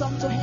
song to him.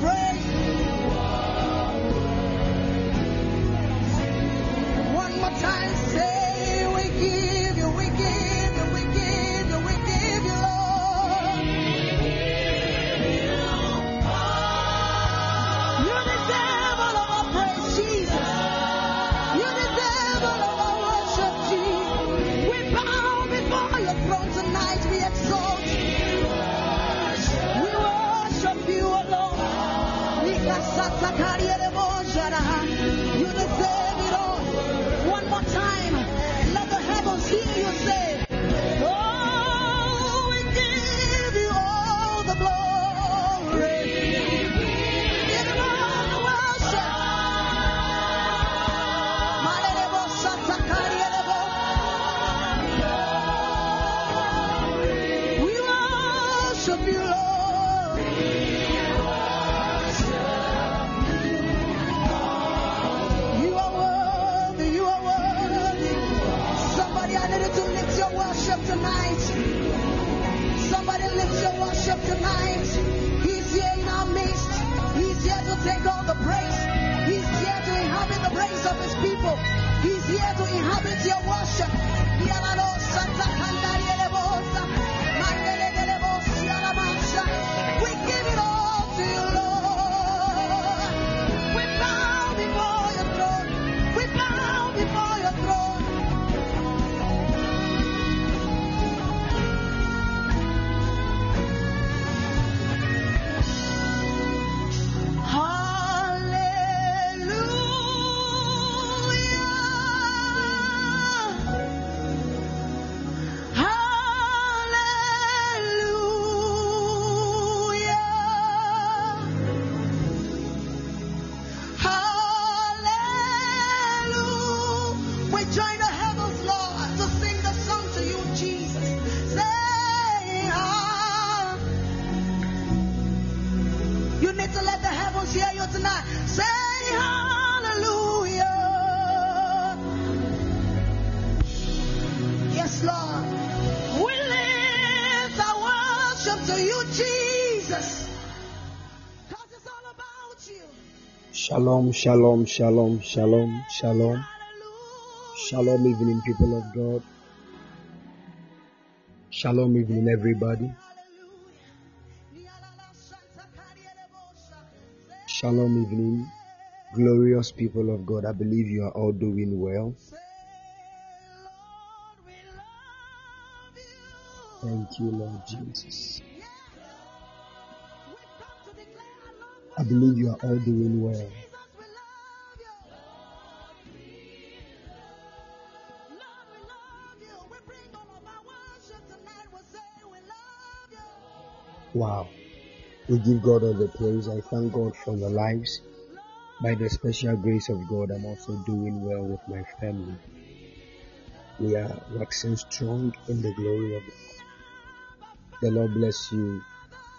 praise. Shalom, shalom, shalom, shalom, shalom. Shalom, evening, people of God. Shalom, evening, everybody. Shalom, evening, glorious people of God. I believe you are all doing well. Thank you, Lord Jesus. I believe you are all doing well. Wow. We give God all the praise. I thank God for your lives. By the special grace of God, I'm also doing well with my family. We are waxing strong in the glory of God. The Lord bless you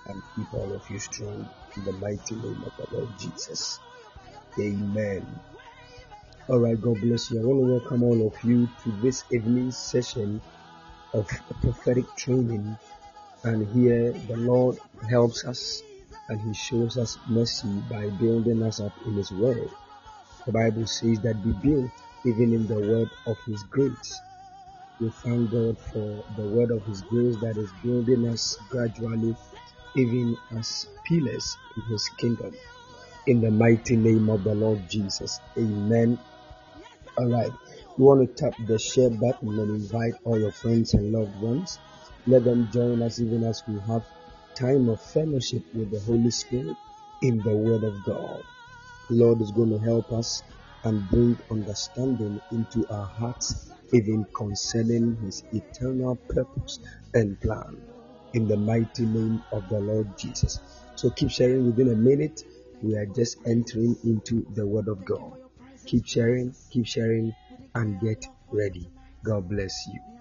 and keep all of you strong in the mighty name of the Lord Jesus. Amen. All right, God bless you. I want to welcome all of you to this evening session of prophetic training. And here the Lord helps us and He shows us mercy by building us up in His Word. The Bible says that be built even in the word of His grace. We thank God for the word of His grace that is building us gradually, even as pillars in His kingdom. In the mighty name of the Lord Jesus. Amen. All right. You want to tap the share button and invite all your friends and loved ones. Let them join us even as we have time of fellowship with the Holy Spirit in the Word of God. The Lord is going to help us and bring understanding into our hearts, even concerning His eternal purpose and plan. In the mighty name of the Lord Jesus. So keep sharing within a minute. We are just entering into the Word of God. Keep sharing, keep sharing, and get ready. God bless you.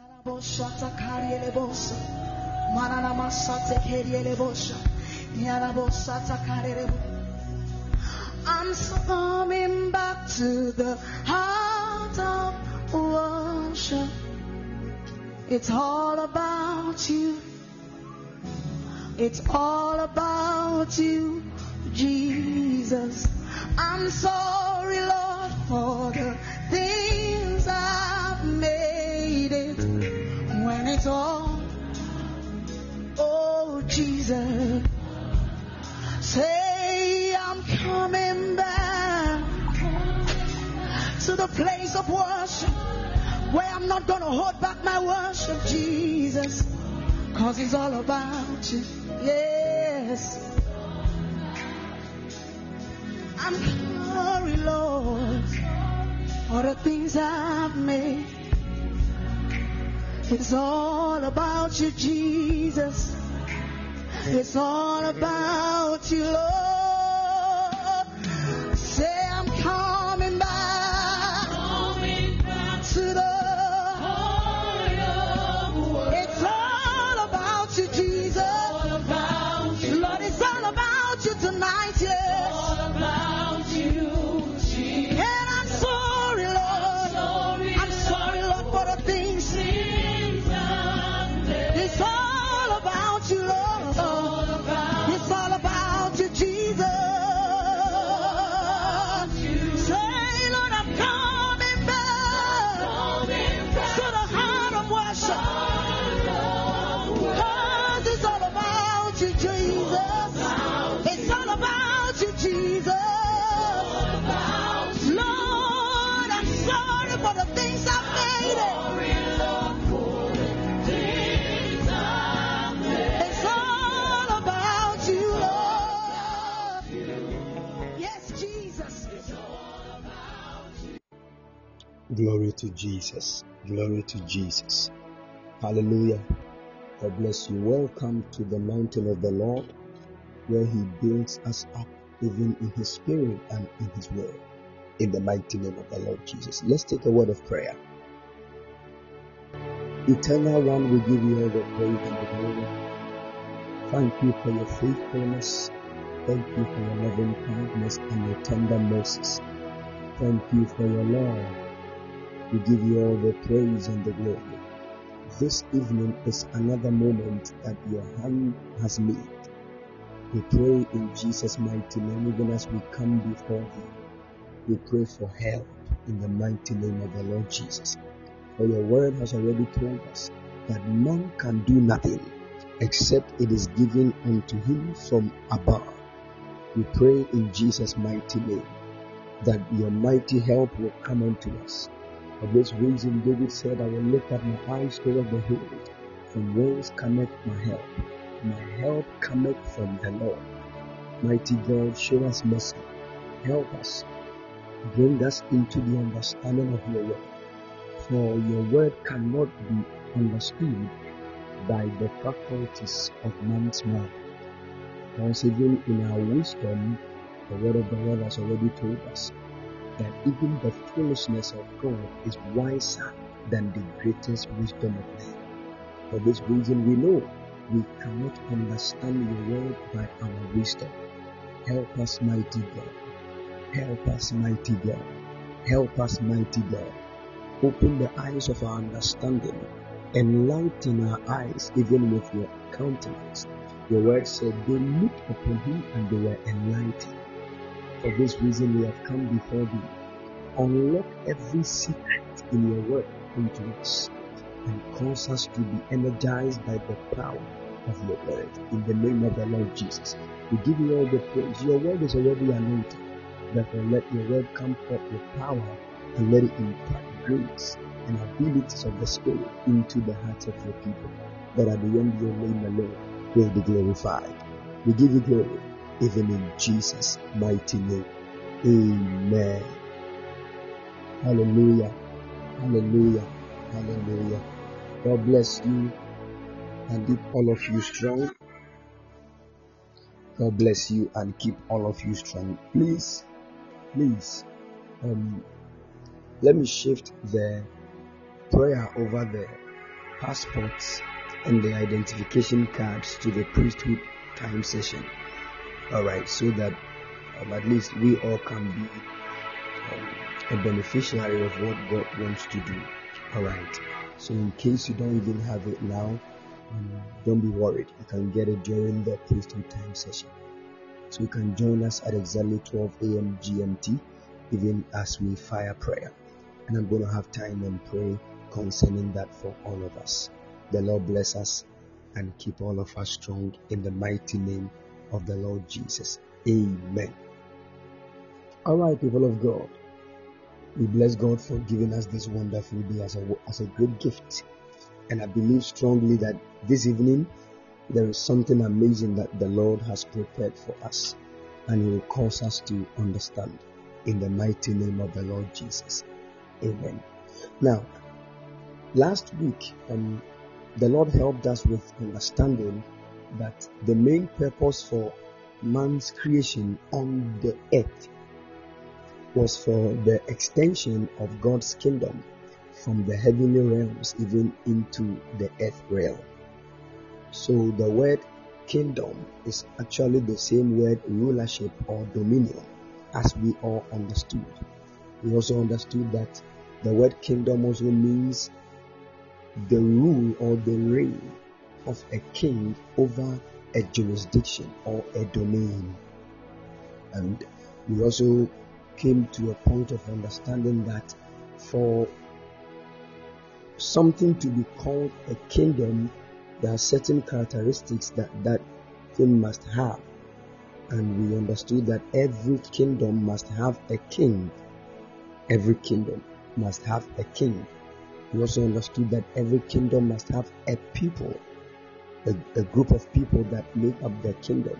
I'm coming back to the heart of worship. It's all about you. It's all about you, Jesus. I'm sorry, Lord, for the things all, oh Jesus. Say I'm coming back to the place of worship where I'm not gonna hold back my worship, Jesus, cause it's all about you. Yes. I'm sorry, Lord, for the things I've made. It's all about you, Jesus. It's all about you, Lord. Glory to Jesus. Glory to Jesus. Hallelujah. God bless you. Welcome to the mountain of the Lord, where He builds us up even in His Spirit and in His Word. In the mighty name of the Lord Jesus. Let's take a word of prayer. Eternal One, we give you all the praise and the glory. Thank you for your faithfulness. Thank you for your loving kindness and your tender mercies. Thank you for your love. We give you all the praise and the glory. This evening is another moment that your hand has made. We pray in Jesus' mighty name, even as we come before Thee. We pray for help in the mighty name of the Lord Jesus. For your word has already told us that man can do nothing except it is given unto him from above. We pray in Jesus' mighty name that your mighty help will come unto us. For this reason, David said, I will lift up my eyes toward the hills. from whence cometh my help? My help cometh from the Lord. Mighty God, show us mercy. Help us. Bring us into the understanding of your word. For your word cannot be understood by the faculties of man's mind. Even in our wisdom, the word of the Lord has already told us that even the foolishness of God is wiser than the greatest wisdom of man. For this reason, we know we cannot understand your word by our wisdom. Help us, mighty God. Help us, mighty God. Help us, mighty God. Open the eyes of our understanding. Enlighten our eyes even with your countenance. Your word said they looked upon him and they were enlightened. For this reason, we have come before thee. Unlock every secret in your word into us and cause us to be energized by the power of your word. In the name of the Lord Jesus, we give you all the praise. Your word is already anointed. Therefore, let your word come forth with power and let it impart grace and abilities of the Spirit into the hearts of your people, that at the end your name alone will be glorified. We give you glory, even in Jesus' mighty name. Amen. Hallelujah. Hallelujah. Hallelujah. God bless you and keep all of you strong. God bless you and keep all of you strong. Please, please, um, let me shift the prayer over the passports and the identification cards to the priesthood time session. All right, so that um, at least we all can be um, a beneficiary of what God wants to do. All right. So in case you don't even have it now, um, don't be worried. You can get it during the priesthood time session. So you can join us at exactly 12 a.m. GMT, even as we fire prayer. And I'm going to have time and pray concerning that for all of us. The Lord bless us and keep all of us strong in the mighty name of the Lord Jesus. Amen. All right, people of God. We bless God for giving us this wonderful day as a, as a great gift. And I believe strongly that this evening there is something amazing that the Lord has prepared for us. And He will cause us to understand in the mighty name of the Lord Jesus. Amen. Now, last week, um, the Lord helped us with understanding that the main purpose for man's creation on the earth was for the extension of God's kingdom from the heavenly realms even into the earth realm. So the word kingdom is actually the same word rulership or dominion as we all understood. We also understood that the word kingdom also means the rule or the reign of a king over a jurisdiction or a domain. And we also came to a point of understanding that for something to be called a kingdom, there are certain characteristics that that thing must have. And we understood that every kingdom must have a king. Every kingdom must have a king. We also understood that every kingdom must have a people, a, a group of people that make up the kingdom.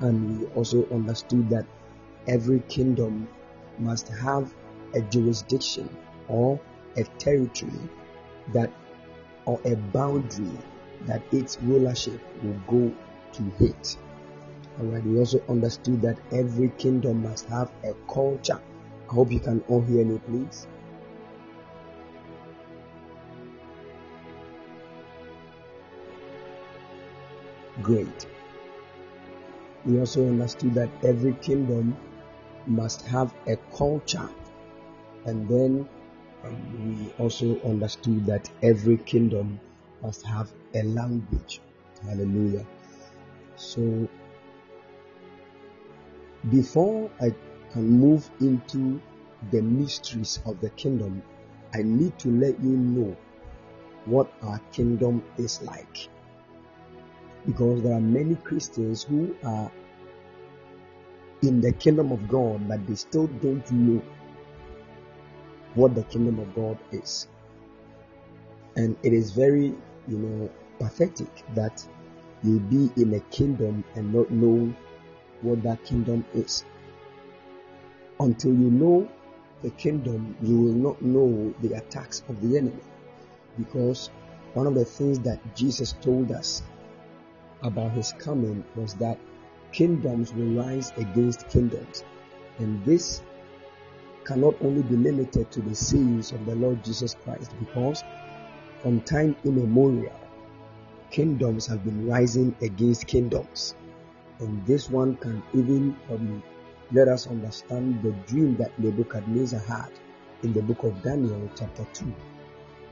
And we also understood that every kingdom must have a jurisdiction or a territory that or a boundary that its rulership will go to hit. Alright, we also understood that every kingdom must have a culture. I hope you can all hear me, please. Great. We also understood that every kingdom must have a culture. And then um, we also understood that every kingdom must have a language. Hallelujah. So, before I can move into the mysteries of the kingdom, I need to let you know what our kingdom is like. Because there are many Christians who are in the kingdom of God, but they still don't know what the kingdom of God is. And it is very, you know, pathetic that you be in a kingdom and not know what that kingdom is. Until you know the kingdom, you will not know the attacks of the enemy. Because one of the things that Jesus told us about his coming was that kingdoms will rise against kingdoms. And this cannot only be limited to the sayings of the Lord Jesus Christ because from time immemorial, kingdoms have been rising against kingdoms. And this one can even um, let us understand the dream that Nebuchadnezzar had in the book of Daniel, chapter 2.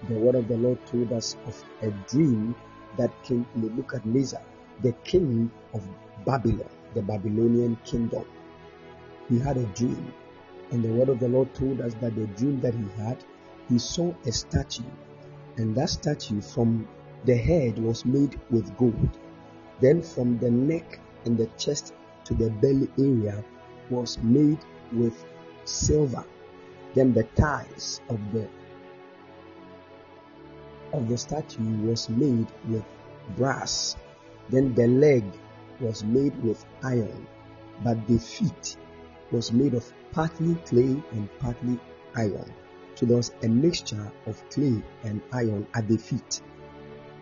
The word of the Lord told us of a dream that King Nebuchadnezzar, the king of Babylon, the Babylonian kingdom, he had a dream. And the word of the Lord told us that the dream that he had, he saw a statue. And that statue from the head was made with gold. Then from the neck and the chest to the belly area was made with silver. Then the thighs of the of the statue was made with brass. Then the leg was made with iron, but the feet was made of partly clay and partly iron. So there was a mixture of clay and iron at the feet.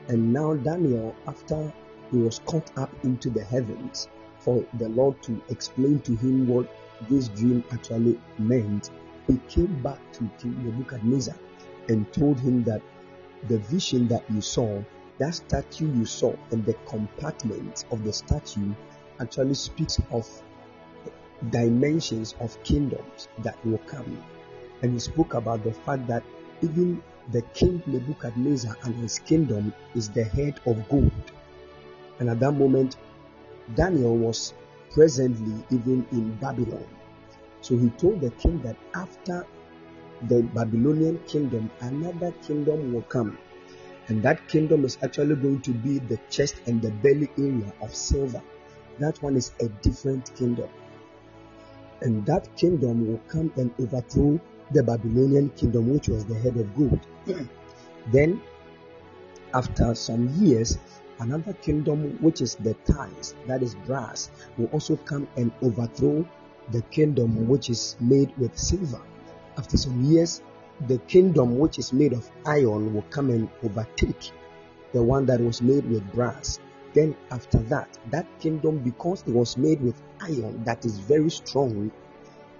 And now Daniel, after he was caught up into the heavens, for the Lord to explain to him what this dream actually meant, he came back to King Nebuchadnezzar and told him that the vision that you saw, that statue you saw, and the compartment of the statue actually speaks of dimensions of kingdoms that will come. And he spoke about the fact that even the king Nebuchadnezzar and his kingdom is the head of gold. And at that moment, Daniel was presently even in Babylon. So he told the king that after the Babylonian kingdom, another kingdom will come. And that kingdom is actually going to be the chest and the belly area of silver. That one is a different kingdom. And that kingdom will come and overthrow the Babylonian kingdom, which was the head of gold. then, after some years, another kingdom, which is the thighs, that is brass, will also come and overthrow the kingdom which is made with silver. After some years, the kingdom which is made of iron will come and overtake the one that was made with brass. Then, after that, that kingdom, because it was made with iron that is very strong,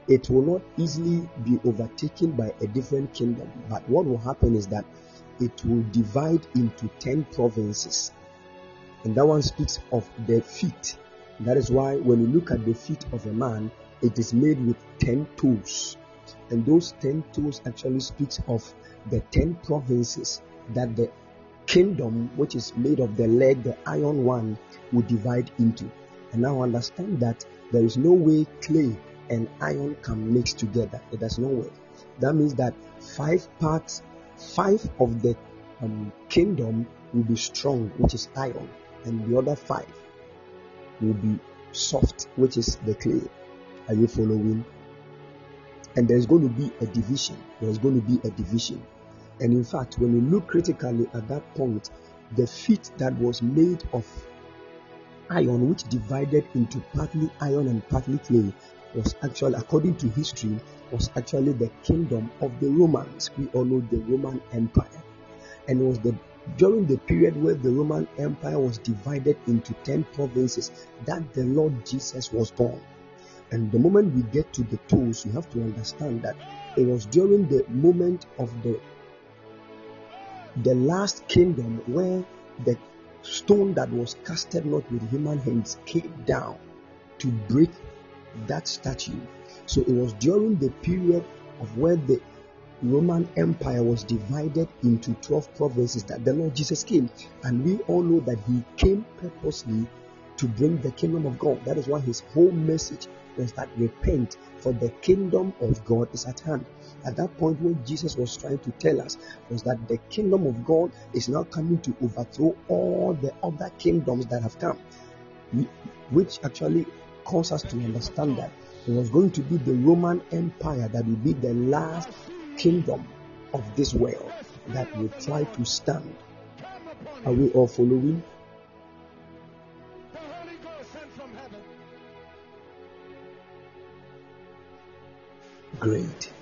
it will not easily be overtaken by a different kingdom. But what will happen is that it will divide into 10 provinces. And that one speaks of the feet. That is why when you look at the feet of a man, it is made with 10 toes. And those 10 toes actually speaks of the 10 provinces that the kingdom, which is made of the leg, the iron one, will divide into. And now understand that there is no way clay and iron can mix together. It does not work. That means that five parts, five of the um, kingdom will be strong, which is iron, and the other five will be soft, which is the clay. Are you following? And there's going to be a division. There's going to be a division. And in fact, when you look critically at that point, the feet that was made of iron, which divided into partly iron and partly clay, was actually, according to history, was actually the kingdom of the Romans. We all know the Roman Empire. And it was the during the period where the Roman Empire was divided into 10 provinces that the Lord Jesus was born. And the moment we get to the toes, you have to understand that it was during the moment of the the last kingdom where the stone that was casted not with human hands came down to break that statue. So it was during the period of where the Roman Empire was divided into 12 provinces that the Lord Jesus came. And we all know that He came purposely to bring the kingdom of God. That is why His whole message that repent, for the kingdom of God is at hand. At that point, what Jesus was trying to tell us was that the kingdom of God is now coming to overthrow all the other kingdoms that have come, which actually cause us to understand that it was going to be the Roman Empire that will be the last kingdom of this world that will try to stand Are we all following? Great.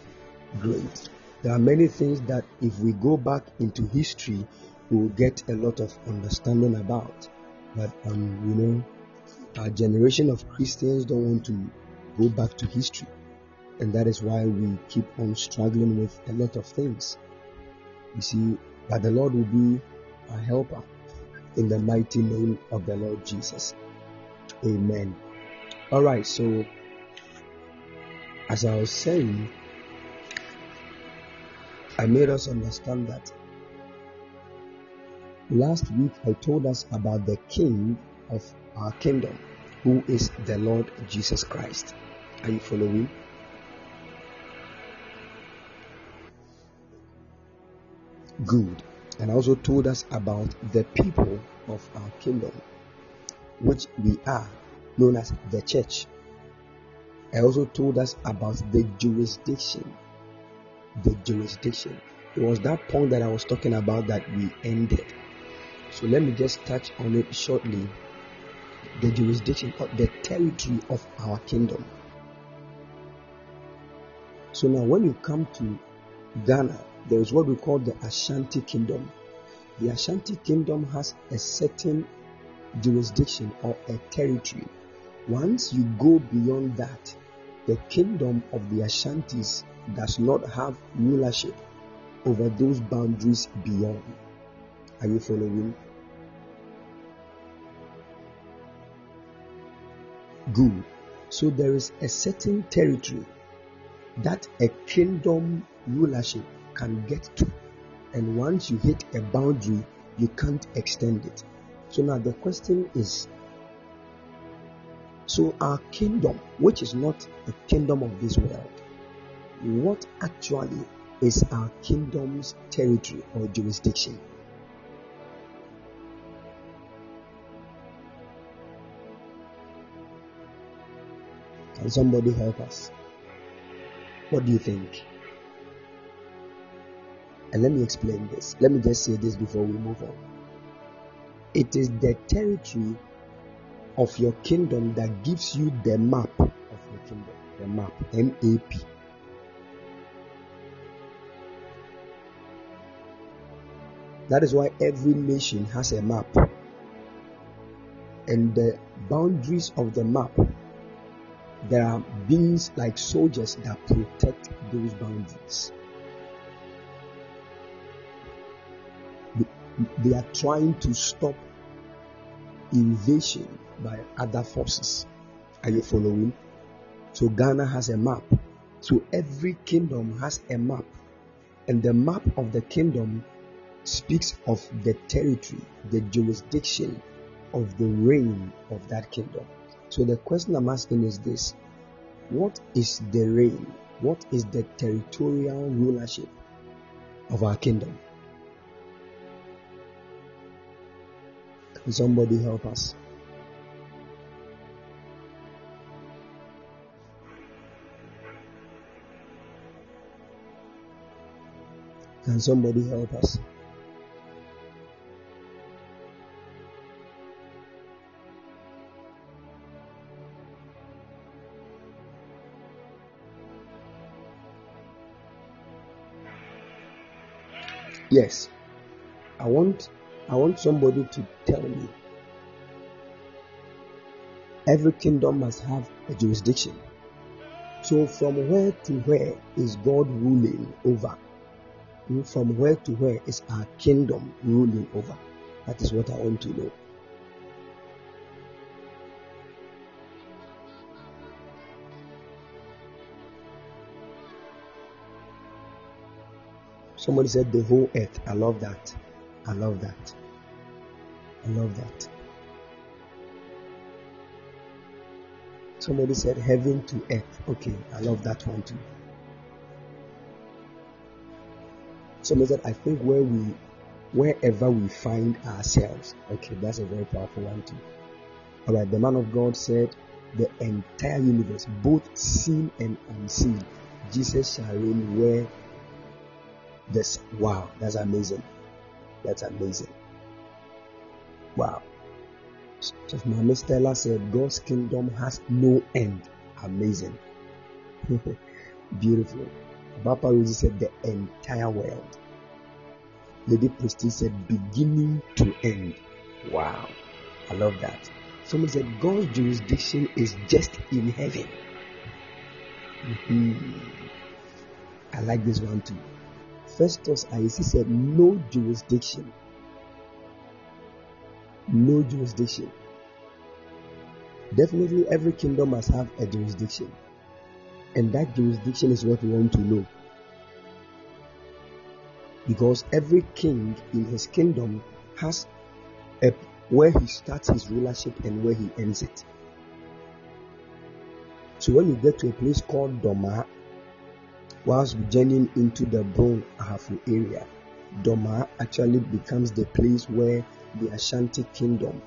Great. There are many things that if we go back into history, we will get a lot of understanding about. But um, you know, our generation of Christians don't want to go back to history. And that is why we keep on struggling with a lot of things. You see, but the Lord will be our helper in the mighty name of the Lord Jesus. Amen. All right, so as I was saying, I made us understand that last week I told us about the King of our kingdom, who is the Lord Jesus Christ. Are you following? Good. And I also told us about the people of our kingdom, which we are known as the church. I also told us about the jurisdiction. The jurisdiction. It was that point that I was talking about that we ended. So let me just touch on it shortly. The jurisdiction or the territory of our kingdom. So now when you come to Ghana, there is what we call the Ashanti Kingdom. The Ashanti Kingdom has a certain jurisdiction or a territory. Once you go beyond that, the kingdom of the Ashantis does not have rulership over those boundaries beyond. Are you following? Good. So there is a certain territory that a kingdom rulership can get to. And once you hit a boundary, you can't extend it. So now the question is so our kingdom, which is not a kingdom of this world, what actually is our kingdom's territory or jurisdiction? Can somebody help us? What do you think? And let me explain this. Let me just say this before we move on. It is the territory of your kingdom that gives you the map of your kingdom. The map. M A P. That is why every nation has a map. And the boundaries of the map, there are beings like soldiers that protect those boundaries. They are trying to stop invasion by other forces. Are you following? So Ghana has a map. So every kingdom has a map. And the map of the kingdom speaks of the territory, the jurisdiction of the reign of that kingdom. So the question I'm asking is this What is the reign? What is the territorial rulership of our kingdom? Can somebody help us? Can somebody help us? Yes. I want I want somebody to tell me every kingdom must have a jurisdiction. So from where to where is God ruling over? From where to where is our kingdom ruling over? That is what I want to know. Somebody said the whole earth. I love that. I love that. I love that. Somebody said heaven to earth. Okay, I love that one too. Somebody said I think where we wherever we find ourselves. Okay, that's a very powerful one too. Alright, the man of God said the entire universe, both seen and unseen, Jesus shall reign where this wow, that's amazing. That's amazing. Wow. So Mama Stella said God's kingdom has no end. Amazing. Beautiful. Papa Rosie said the entire world. Lady Prestige said beginning to end. Wow. I love that. Someone said God's jurisdiction is just in heaven. Mhm. I like this one too. Festus Aisi said no jurisdiction. No jurisdiction. Definitely every kingdom must have a jurisdiction. And that jurisdiction is what we want to know. Because every king in his kingdom has a where he starts his rulership and where he ends it. So when you get to a place called Doma, whilst journeying into the Brong Ahafo area, Doma actually becomes the place where the Ashanti kingdom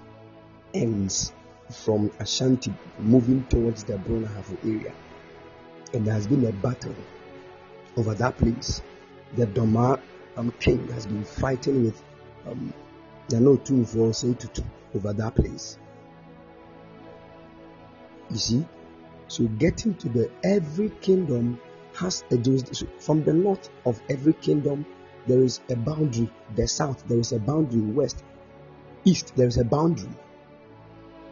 ends from Ashanti moving towards the Brong Ahafo area. And there has been a battle over that place. The Doma um, king has been fighting with um, there are no two for say to two over that place. You see, so getting to the every kingdom has a jurisdiction. From the north of every kingdom, there is a boundary. The south, there is a boundary. West, east, there is a boundary.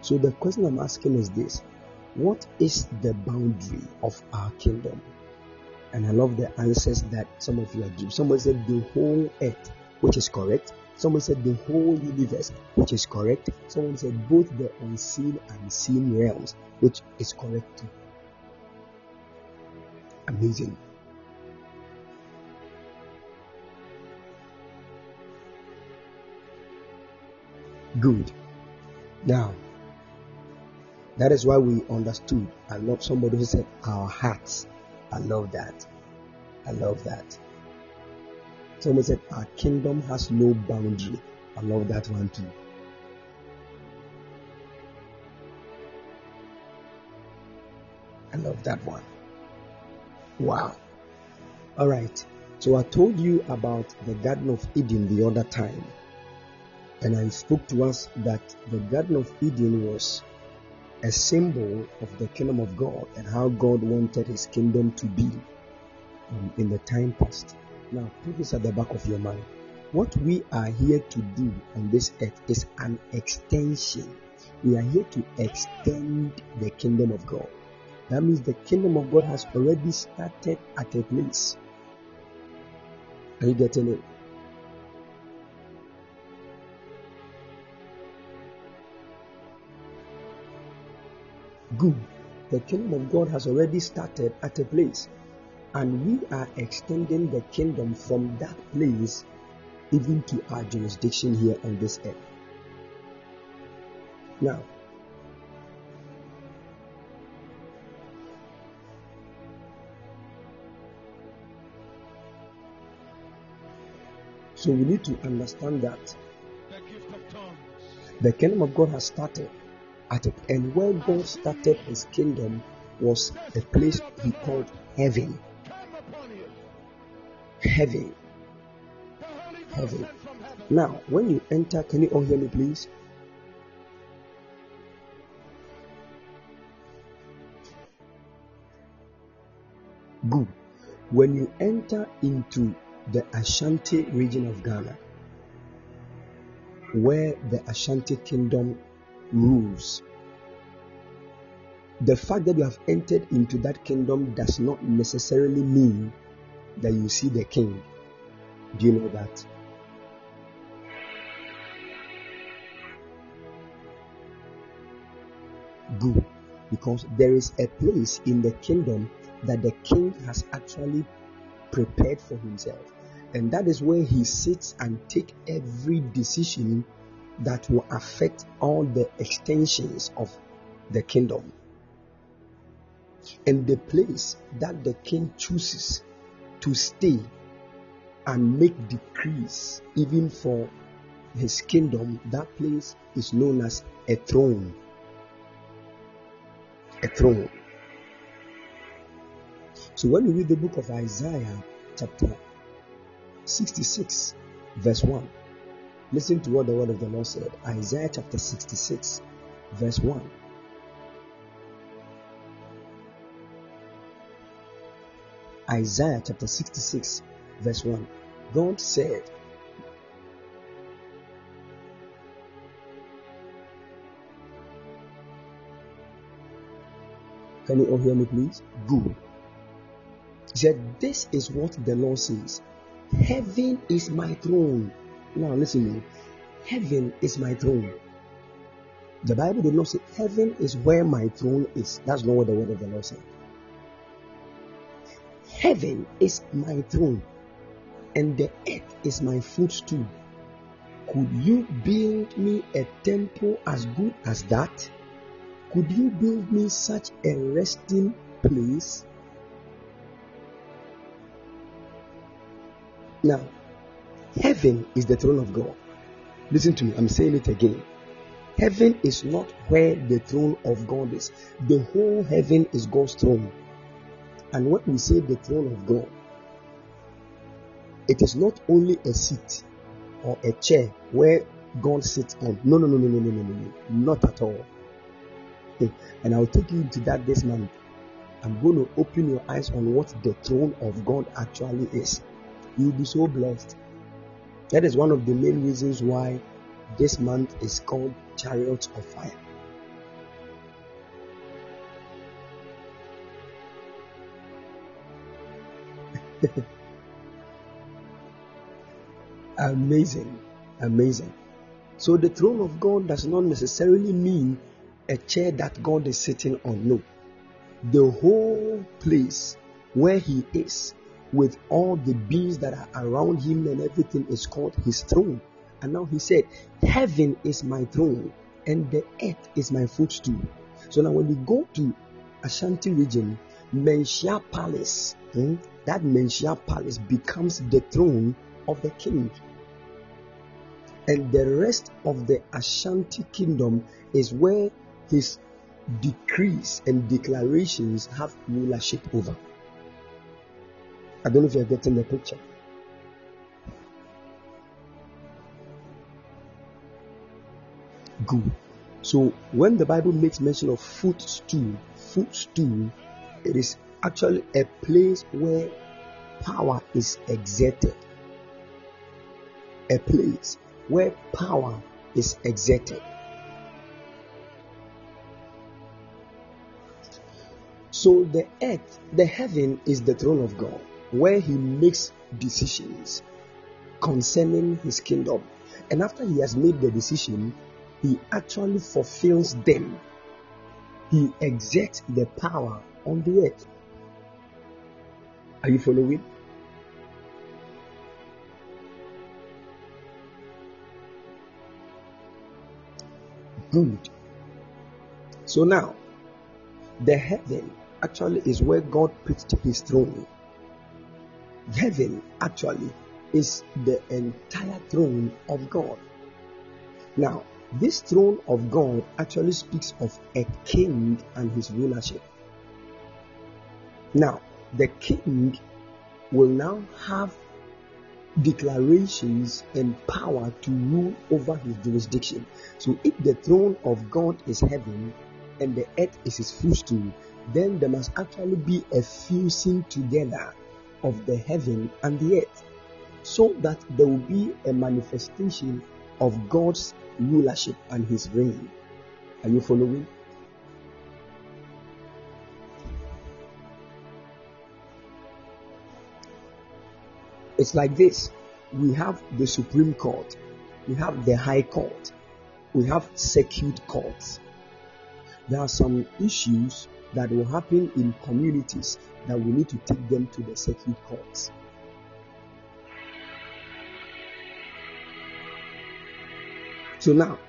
So the question I'm asking is this: What is the boundary of our kingdom? And I love the answers that some of you are giving. Someone said the whole earth, which is correct. Someone said the whole universe, which is correct. Someone said both the unseen and seen realms, which is correct too. Amazing. Good. Now, that is why we understood. I love somebody who said our hearts. I love that. I love that. Someone said our kingdom has no boundary. I love that one too. I love that one. Wow. All right. So I told you about the Garden of Eden the other time. And I spoke to us that the Garden of Eden was a symbol of the kingdom of God and how God wanted his kingdom to be um, in the time past. Now, put this at the back of your mind. What we are here to do on this earth is an extension. We are here to extend the kingdom of God. That means the kingdom of God has already started at a place. Are you getting it? Good. The kingdom of God has already started at a place, and we are extending the kingdom from that place even to our jurisdiction here on this earth. Now, so we need to understand that the gift of the kingdom of God has started at it, and where God started his kingdom was a place he called heaven. The Heaven. heaven. Now, when you enter, can you all hear me, please? Good. When you enter into the Ashanti region of Ghana, where the Ashanti kingdom rules, the fact that you have entered into that kingdom does not necessarily mean that you see the king. Do you know that? Good. Because there is a place in the kingdom that the king has actually prepared for himself. And that is where he sits and take every decision that will affect all the extensions of the kingdom. And the place that the king chooses to stay and make decrees, even for his kingdom, that place is known as a throne. A throne. So when you read the book of Isaiah, chapter 66, verse 1, Listen to what the word of the Lord said. Isaiah chapter 66, verse 1. Isaiah chapter 66, verse 1. God said, Can you all hear me, please? Good. He said, This is what the Lord says Heaven is my throne. Now, listen to me. Heaven is my throne. The Bible did not say heaven is where my throne is. That's not what the word of the Lord said. Heaven is my throne, and the earth is my footstool. Could you build me a temple as good as that? Could you build me such a resting place? Now, heaven is the throne of God. Listen to me, I'm saying it again. Heaven is not where the throne of God is, the whole heaven is God's throne. And when we say the throne of God, it is not only a seat or a chair where God sits on. No, no, no, no, no, no, no, no, no, not at all. And I'll take you into that this month. I'm going to open your eyes on what the throne of God actually is. You'll be so blessed. That is one of the main reasons why this month is called Chariots of Fire. amazing, amazing. So the throne of God does not necessarily mean a chair that God is sitting on. No, the whole place where He is, with all the beings that are around Him and everything, is called His throne. And now He said, Heaven is my throne, and the earth is my footstool. So now, when we go to Ashanti region, Manhyia Palace, hmm, that Manhyia Palace becomes the throne of the king. And the rest of the Ashanti kingdom is where his decrees and declarations have rulership over. I don't know if you're getting the picture. Good. So when the Bible makes mention of footstool, footstool, it is actually a place where power is exerted. A place where power is exerted. So the earth, the heaven is the throne of God, where He makes decisions concerning His kingdom. And after He has made the decision, He actually fulfills them. He exerts the power on the earth. Are you following? Good. So now, the heaven actually is where God pitched his throne. Heaven actually is the entire throne of God. Now, this throne of God actually speaks of a king and his rulership. Now, the king will now have declarations and power to rule over his jurisdiction. So, if the throne of God is heaven and the earth is his footstool, then there must actually be a fusing together of the heaven and the earth so that there will be a manifestation of God's rulership and his reign. Are you following? It's like this we have the Supreme Court, we have the High Court, we have circuit courts. There are some issues that will happen in communities that we need to take them to the circuit courts. So now,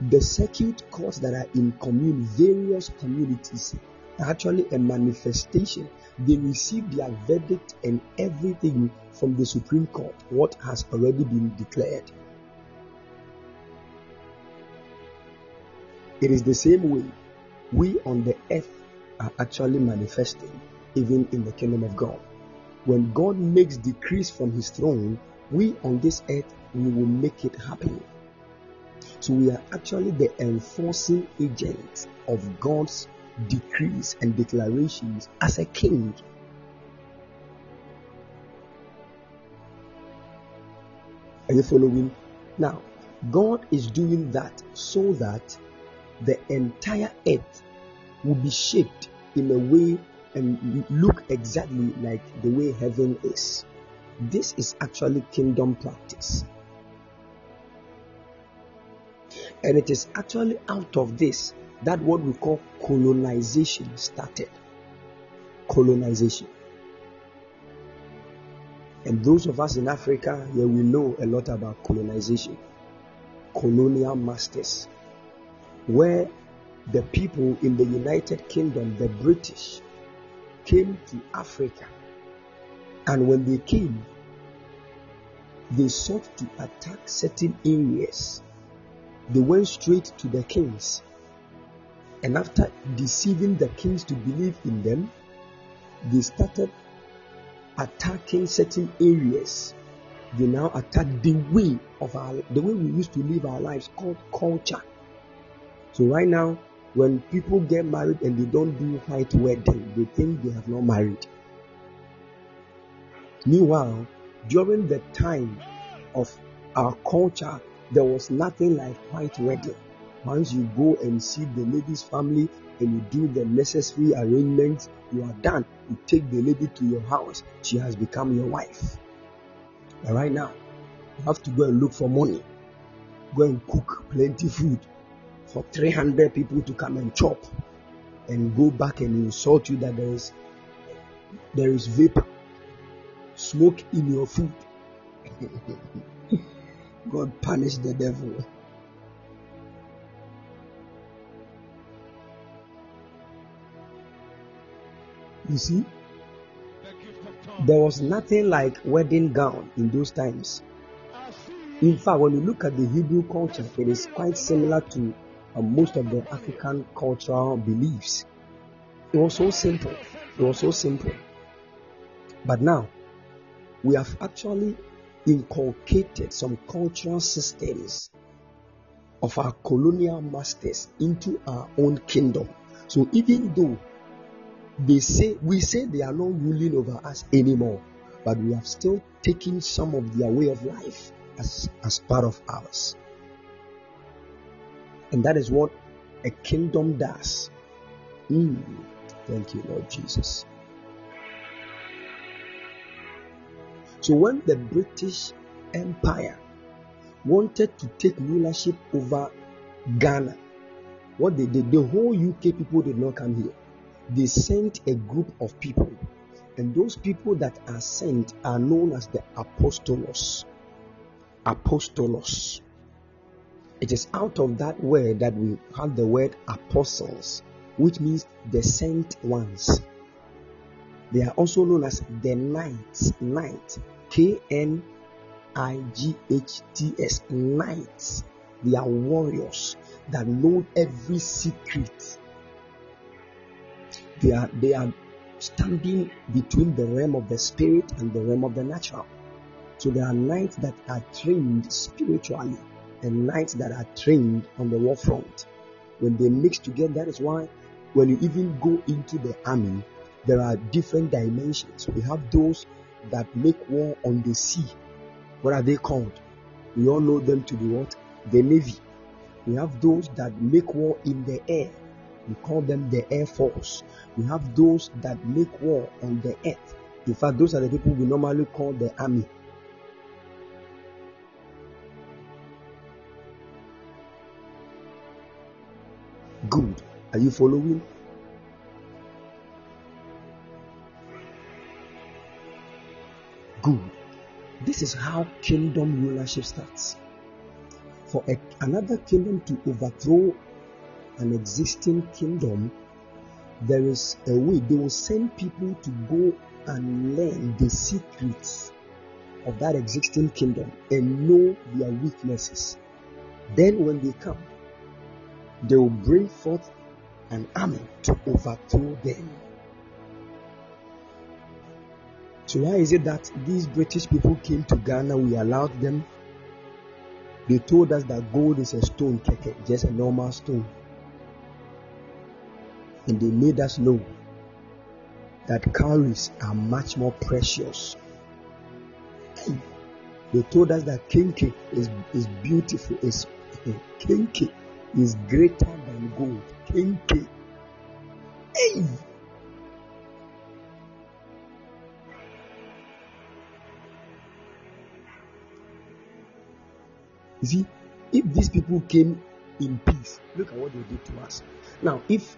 the circuit courts that are in commune, various communities, are actually a manifestation. They receive their verdict and everything from the Supreme Court, what has already been declared. It is the same way we on the earth are actually manifesting, even in the kingdom of God. When God makes decrees from his throne, we on this earth we will make it happen. So we are actually the enforcing agent of God's decrees and declarations as a king. Are you following? Now, God is doing that so that the entire earth will be shaped in a way and look exactly like the way heaven is. This is actually kingdom practice. And it is actually out of this that what we call colonization started. Colonization. And those of us in Africa, here we know a lot about colonization, colonial masters, where the people in the United Kingdom, the British, came to Africa. And when they came, they sought to attack certain areas. They went straight to the kings. And after deceiving the kings to believe in them, they started attacking certain areas. They now attack the way of our the way we used to live our lives called culture. So right now, when people get married and they don't do white wedding, they think they have not married. Meanwhile, during the time of our culture, there was nothing like white wedding. Once you go and see the lady's family and you do the necessary arrangements, you are done. You take the lady to your house, she has become your wife. But right now, you have to go and look for money, go and cook plenty food for 300 people to come and chop and go back and insult you that there is there is vapor smoke in your food. God punish the devil. You see there was nothing like wedding gown in those times. In fact when you look at the hebrew culture it is quite similar to uh, most of the african cultural beliefs. It was so simple. It was so simple. But now we have actually inculcated some cultural systems of our colonial masters into our own kingdom. So even though they say we say they are not ruling over us anymore but we have still taken some of their way of life as as part of ours and that is what a kingdom does. Mm. thank you lord jesus. So when the british empire wanted to take rulership over ghana what they did the whole uk people did not come here. They sent a group of people. And those people that are sent are known as the apostolos. Apostolos it is out of that word that we have the word apostles which means the sent ones. They are also known as the knights. Knight k n i g h t s knights. They are warriors that know every secret. They are they are standing between the realm of the spirit and the realm of the natural. So there are knights that are trained spiritually and knights that are trained on the war front. When they mix together that is why when you even go into the army there are different dimensions. We have those that make war on the sea. What are they called? We all know them to be what? The navy. We have those that make war in the air. We call them the air force. We have those that make war on the earth. In fact those are the people we normally call the army good. Are you following? Good. This is how kingdom rulership starts. For a, another kingdom to overthrow an existing kingdom there is a way. They will send people to go and learn the secrets of that existing kingdom and know their weaknesses. Then when they come they will bring forth an army to overthrow them so why is it that these british people came to ghana we allowed them They told us that gold is a stone, keke, just a normal stone. And they made us know that cowries are much more precious. They told us that kinky is, is beautiful, is eh, kinky is greater than gold. Kinky. Hey! You see, if these people came in peace, look at what they did to us. Now, if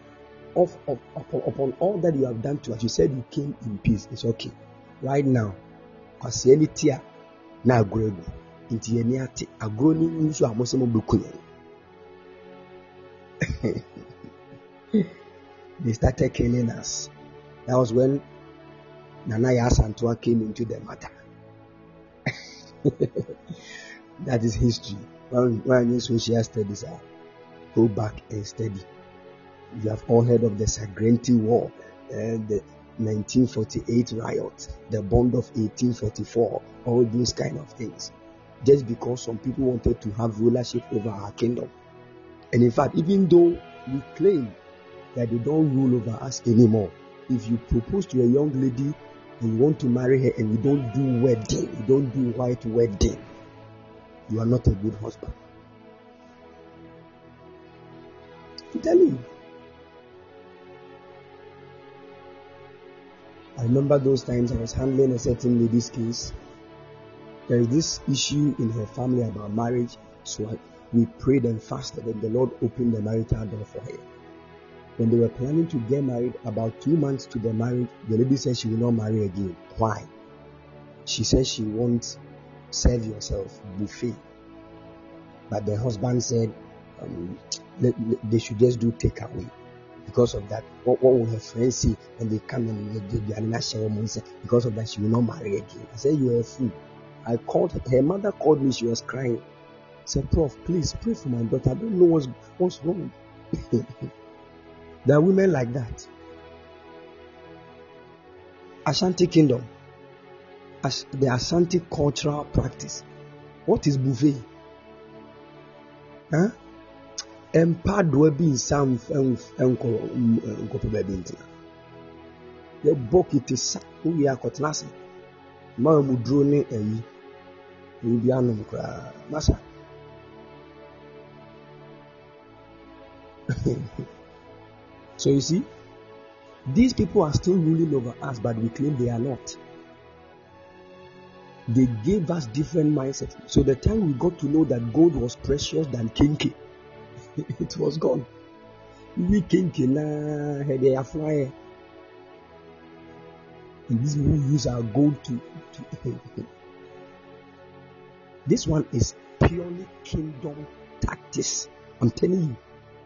of, of, upon, upon all that you have done to us, you said you came in peace, it's okay. Right now, kwasianity a na agorɔ agu nti yɛni ate agorɔ no nso a mo they started killing us that was when nana Yaa Asantewaa came into the matter that is history when when in social studies are go back and study you have all heard of the Sagrenti War and the 1948 riot, the bond of 1844, all those kind of things. Just because some people wanted to have rulership over our kingdom. And in fact, even though we claim that they don't rule over us anymore, if you propose to a young lady and you want to marry her and you don't do wedding, you don't do white wedding, you are not a good husband. I'm telling you. I remember those times I was handling a certain lady's case. There is this issue in her family about marriage, so I, we prayed and fasted, and the Lord opened the marital door for her. When they were planning to get married, about two months to the marriage, the lady said she will not marry again. Why? She said she won't serve yourself buffet, but the husband said um, they should just do takeaway because of that, what, what will her friends see when they come and they, they, are not say, because of that she will not marry again. I said, You are a fool. I called her mother called me, she was crying. Said, Prof, please pray for my daughter. I don't know what's what's wrong. there are women like that. Ashanti Kingdom. As the Ashanti cultural practice. What is buffet? Huh? mpadoa bi nsa mf- mf- nkɔ m- nkɔpɛ baabi ntena yɛbɔ kete sa wowie akɔtena ase maa mu duro ne ayi ayi bi anom koraa masa so you see these people are still ruling over us but we claim they are not they gave us different mindsets so the time we got to know that gold was precious than kinky it was gone. We kinky na had a flyer. And these people use our gold to, to this one is purely kingdom tactics. I'm telling you.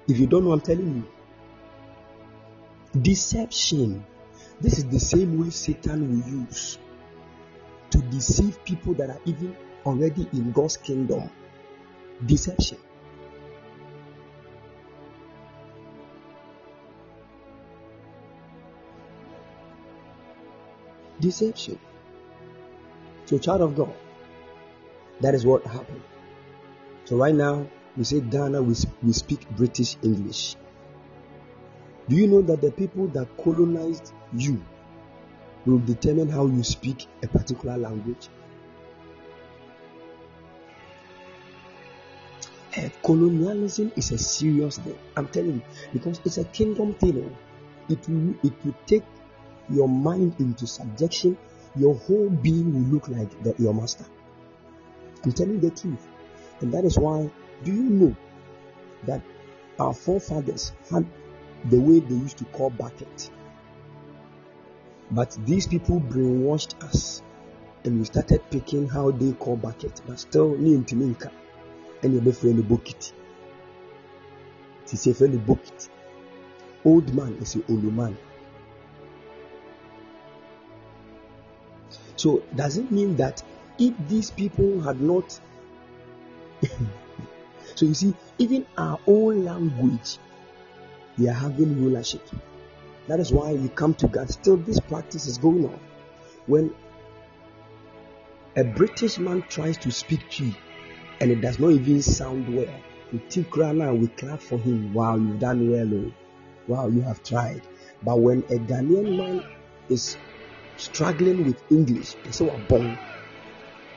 If you don't know, I'm telling you. Deception. This is the same way Satan will use to deceive people that are even already in God's kingdom. Deception. deception. To a child of God, that is what happened. So, right now, we say Ghana, we, we speak British English. Do you know that the people that colonized you will determine how you speak a particular language? Eh, colonialism is a serious thing. I'm telling you, because it's a kingdom thing. oh. It will, it will take your mind into subjection. Your whole being will look like the, your master. I'm telling you the truth. And that is why, do you know that our forefathers had the way they used to call bucket? But these people brainwashed us and we started picking how they call bucket. But still, ni intiminka. And you're friend bucket. It's a friend bucket. Old man is a old man. So does it mean that if these people had not so you see, even our own language, they are having rulership. That is why you come to God. Still, this practice is going on. When a British man tries to speak Twi, and it does not even sound well. We take now we clap for him. Wow, you've done well. Oh. Wow, you have tried. But when a Ghanaian man is struggling with English, they say we're born.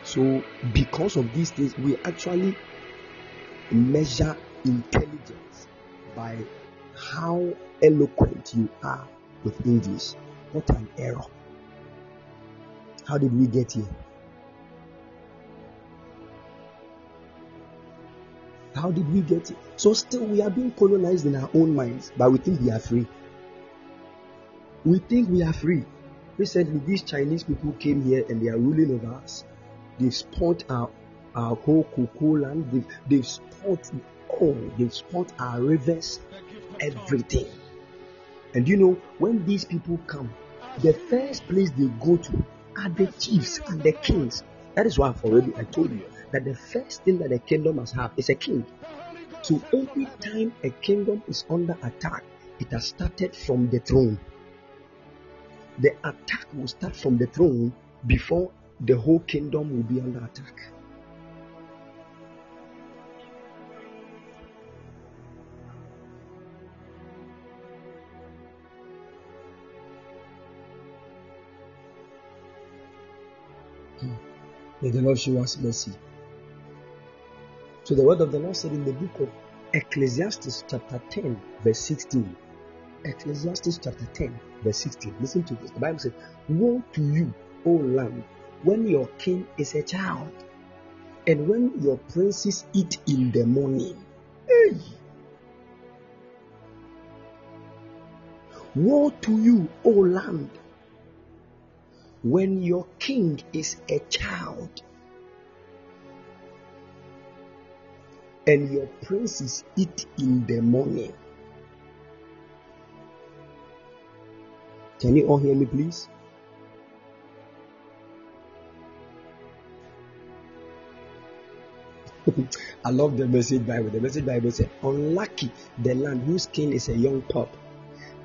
So because of these things, we actually measure intelligence by how eloquent you are with English. What an error. How did we get here? How did we get it? So still we are being colonized in our own minds, but we think we are free. We think we are free. Recently, these Chinese people came here and they are ruling over us. They've our, our whole cocoa land. They've, they've all. Oh, they've spoiled our rivers, everything. And you know, when these people come, the first place they go to are the chiefs and the kings. That is why I've already I told you that the first thing that a kingdom must have is a king. So every time a kingdom is under attack, it has started from the throne. The attack will start from the throne before the whole kingdom will be under attack. May the Lord show us mercy. So the word of the Lord said in the book of Ecclesiastes chapter 10 verse 16. Ecclesiastes chapter 10 verse 16. Listen to this. The Bible says, Woe to you, O land, when your king is a child, and when your princes eat in the morning. Hey! Woe to you, O land, when your king is a child and your princes eat in the morning. Can you all hear me, please? I love the message Bible. The message Bible says, Unlucky the land whose king is a young pup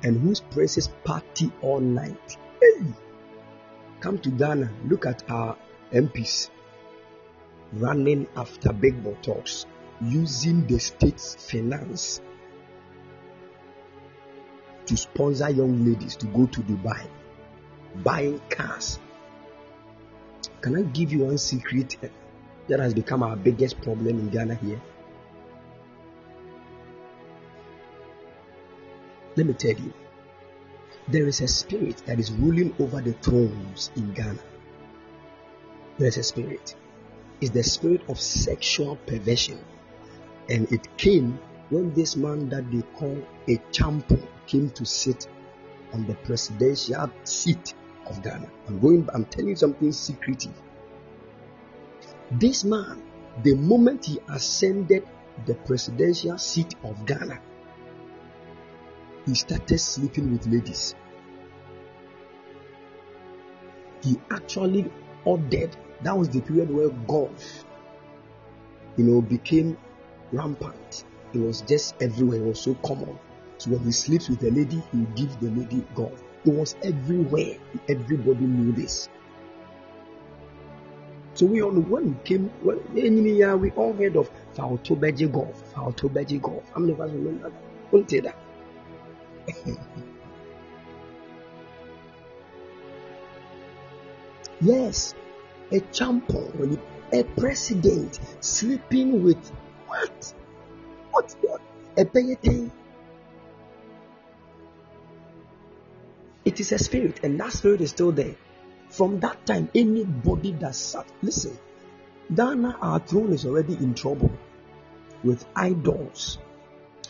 and whose princes party all night. Hey! Come to Ghana, look at our MPs running after big talks, using the state's finance to sponsor young ladies to go to Dubai, buying cars. Can I give you one secret that has become our biggest problem in Ghana here? Let me tell you, there is a spirit that is ruling over the thrones in Ghana. There is a spirit. It's the spirit of sexual perversion. And it came when this man that they call a champion came to sit on the presidential seat of Ghana. I'm going, I'm telling you something secretive. This man, the moment he ascended the presidential seat of Ghana, he started sleeping with ladies. He actually ordered, that was the period where golf, you know, became rampant. It was just everywhere, it was so common. So when he sleeps with a lady, he gives the lady golf. It was everywhere. Everybody knew this. So we all when we came when year we all heard of Fautobeji golf, Fautobeji golf. Of us remember that? Won't say that. yes, a champion, a president sleeping with what? What? what? A thing. It is a spirit, and that spirit is still there. From that time, anybody that sat, listen, Ghana, our throne is already in trouble with idols.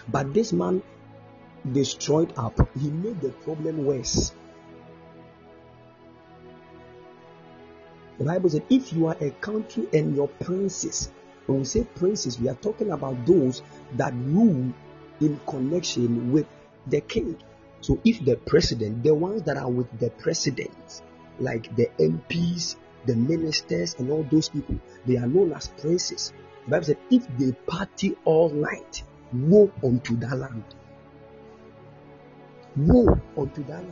But this man destroyed our problem. he made the problem worse. The Bible said, if you are a country and your princes, when we say princes, we are talking about those that rule in connection with the king. So if the president, the ones that are with the president, like the MPs, the ministers, and all those people, they are known as princes. The Bible said, if they party all night, woe unto that land. Woe unto that land.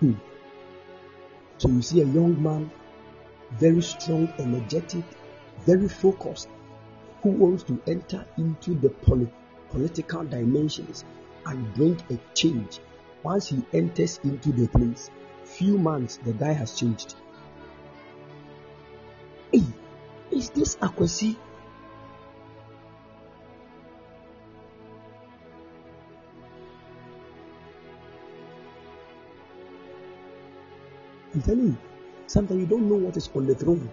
Hmm. So you see a young man, very strong, energetic, very focused, who wants to enter into the poli- political dimensions and bring a change. Once he enters into the place, few months the guy has changed. Is this Akwesi? I'm telling you, sometimes you don't know what is on the throne.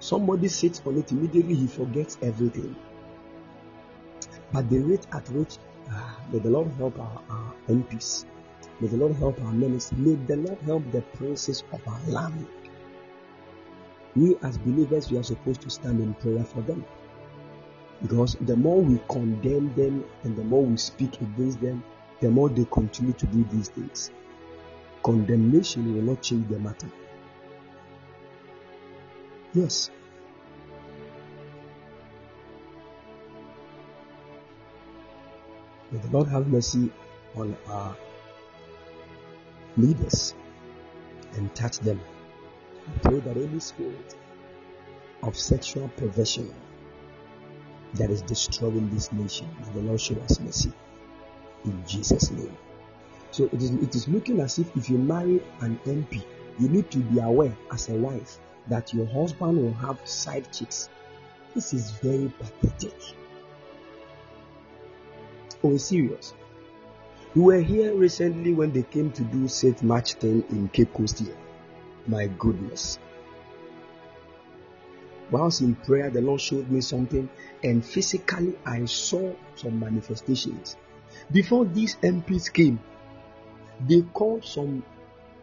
Somebody sits on it immediately, he forgets everything. But the rate at which, ah, may the Lord help our, our MPs, may the Lord help our ministers, may the Lord help the princes of our land. We as believers, we are supposed to stand in prayer for them. Because the more we condemn them and the more we speak against them, the more they continue to do these things. Condemnation will not change the matter. Yes. May the Lord have mercy on our leaders and touch them. I pray that spirit of sexual perversion that is destroying this nation, may the Lord show us mercy. In Jesus' name. So it is, it is looking as if if you marry an MP, you need to be aware as a wife that your husband will have side chicks. This is very pathetic. Oh, serious. We were here recently when they came to do Safe Match 10 in Cape Coast here. My goodness. Whilst in prayer, the Lord showed me something, and physically I saw some manifestations. Before these MPs came, they called some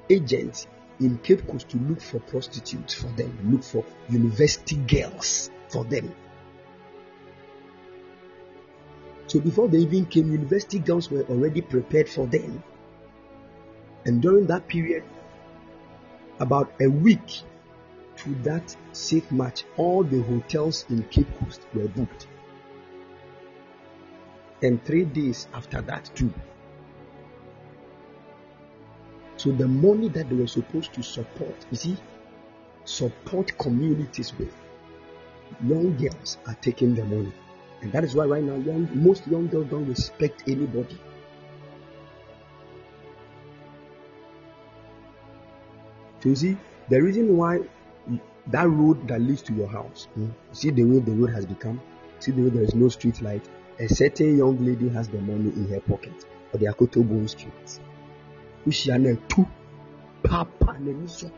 agents in Cape Coast to look for prostitutes for them, look for university girls for them. So before they even came, university girls were already prepared for them. And during that period, about a week to that safe match, all the hotels in Cape Coast were booked. And three days after that, too. So the money that they were supposed to support, you see, support communities with, young girls are taking the money. And that is why right now young, most young girls don't respect anybody. So you see, the reason why that road that leads to your house, hmm, see the way the road has become, see the way there is no street light, a certain young lady has the money in her pocket or the Akoto Bone Street. wohyia no atu papa n'ani so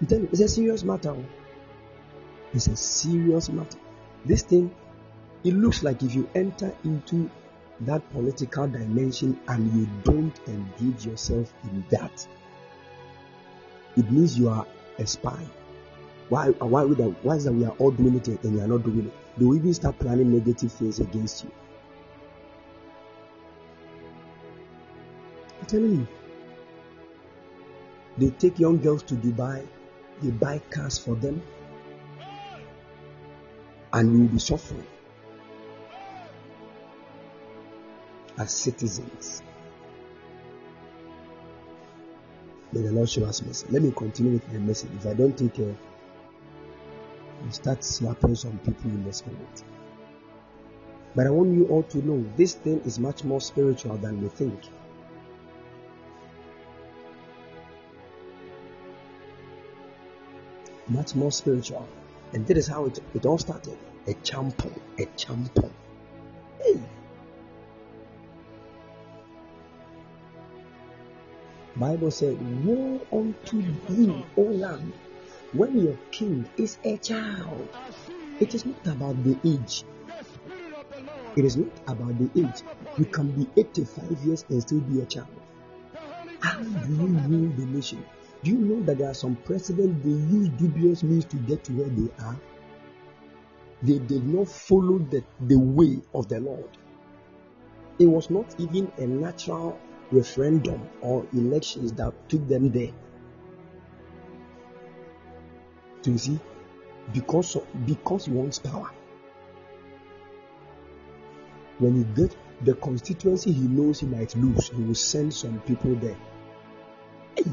I'm telling you, it's a serious matter. It's a serious matter. This thing, it looks like if you enter into that political dimension and you don't engage yourself in that, it means you are a spy. Why, why, would that, why is that we are all doing it and you are not doing it? They will even start planning negative things against you. I'm telling you. They take young girls to Dubai, they buy cars for them, and we will be suffering as citizens. May the Lord show us mercy. Let me continue with my message. If I don't take care, I'll start slapping some people in the spirit. But I want you all to know this thing is much more spiritual than we think. Much more spiritual. And that is how it, it all started. A champion. A champion. Hey. Bible said, Woe unto thee, O land, when your king is a child. It is not about the age. It is not about the age. You can be 85 years and still be a child. How do you rule the nation? Do you know that there are some presidents they use dubious means to get to where they are? They did not follow the, the way of the Lord. It was not even a natural referendum or elections that took them there. Do you see? because of, because he wants power. When he get the constituency he knows he might lose, he will send some people there. Hey.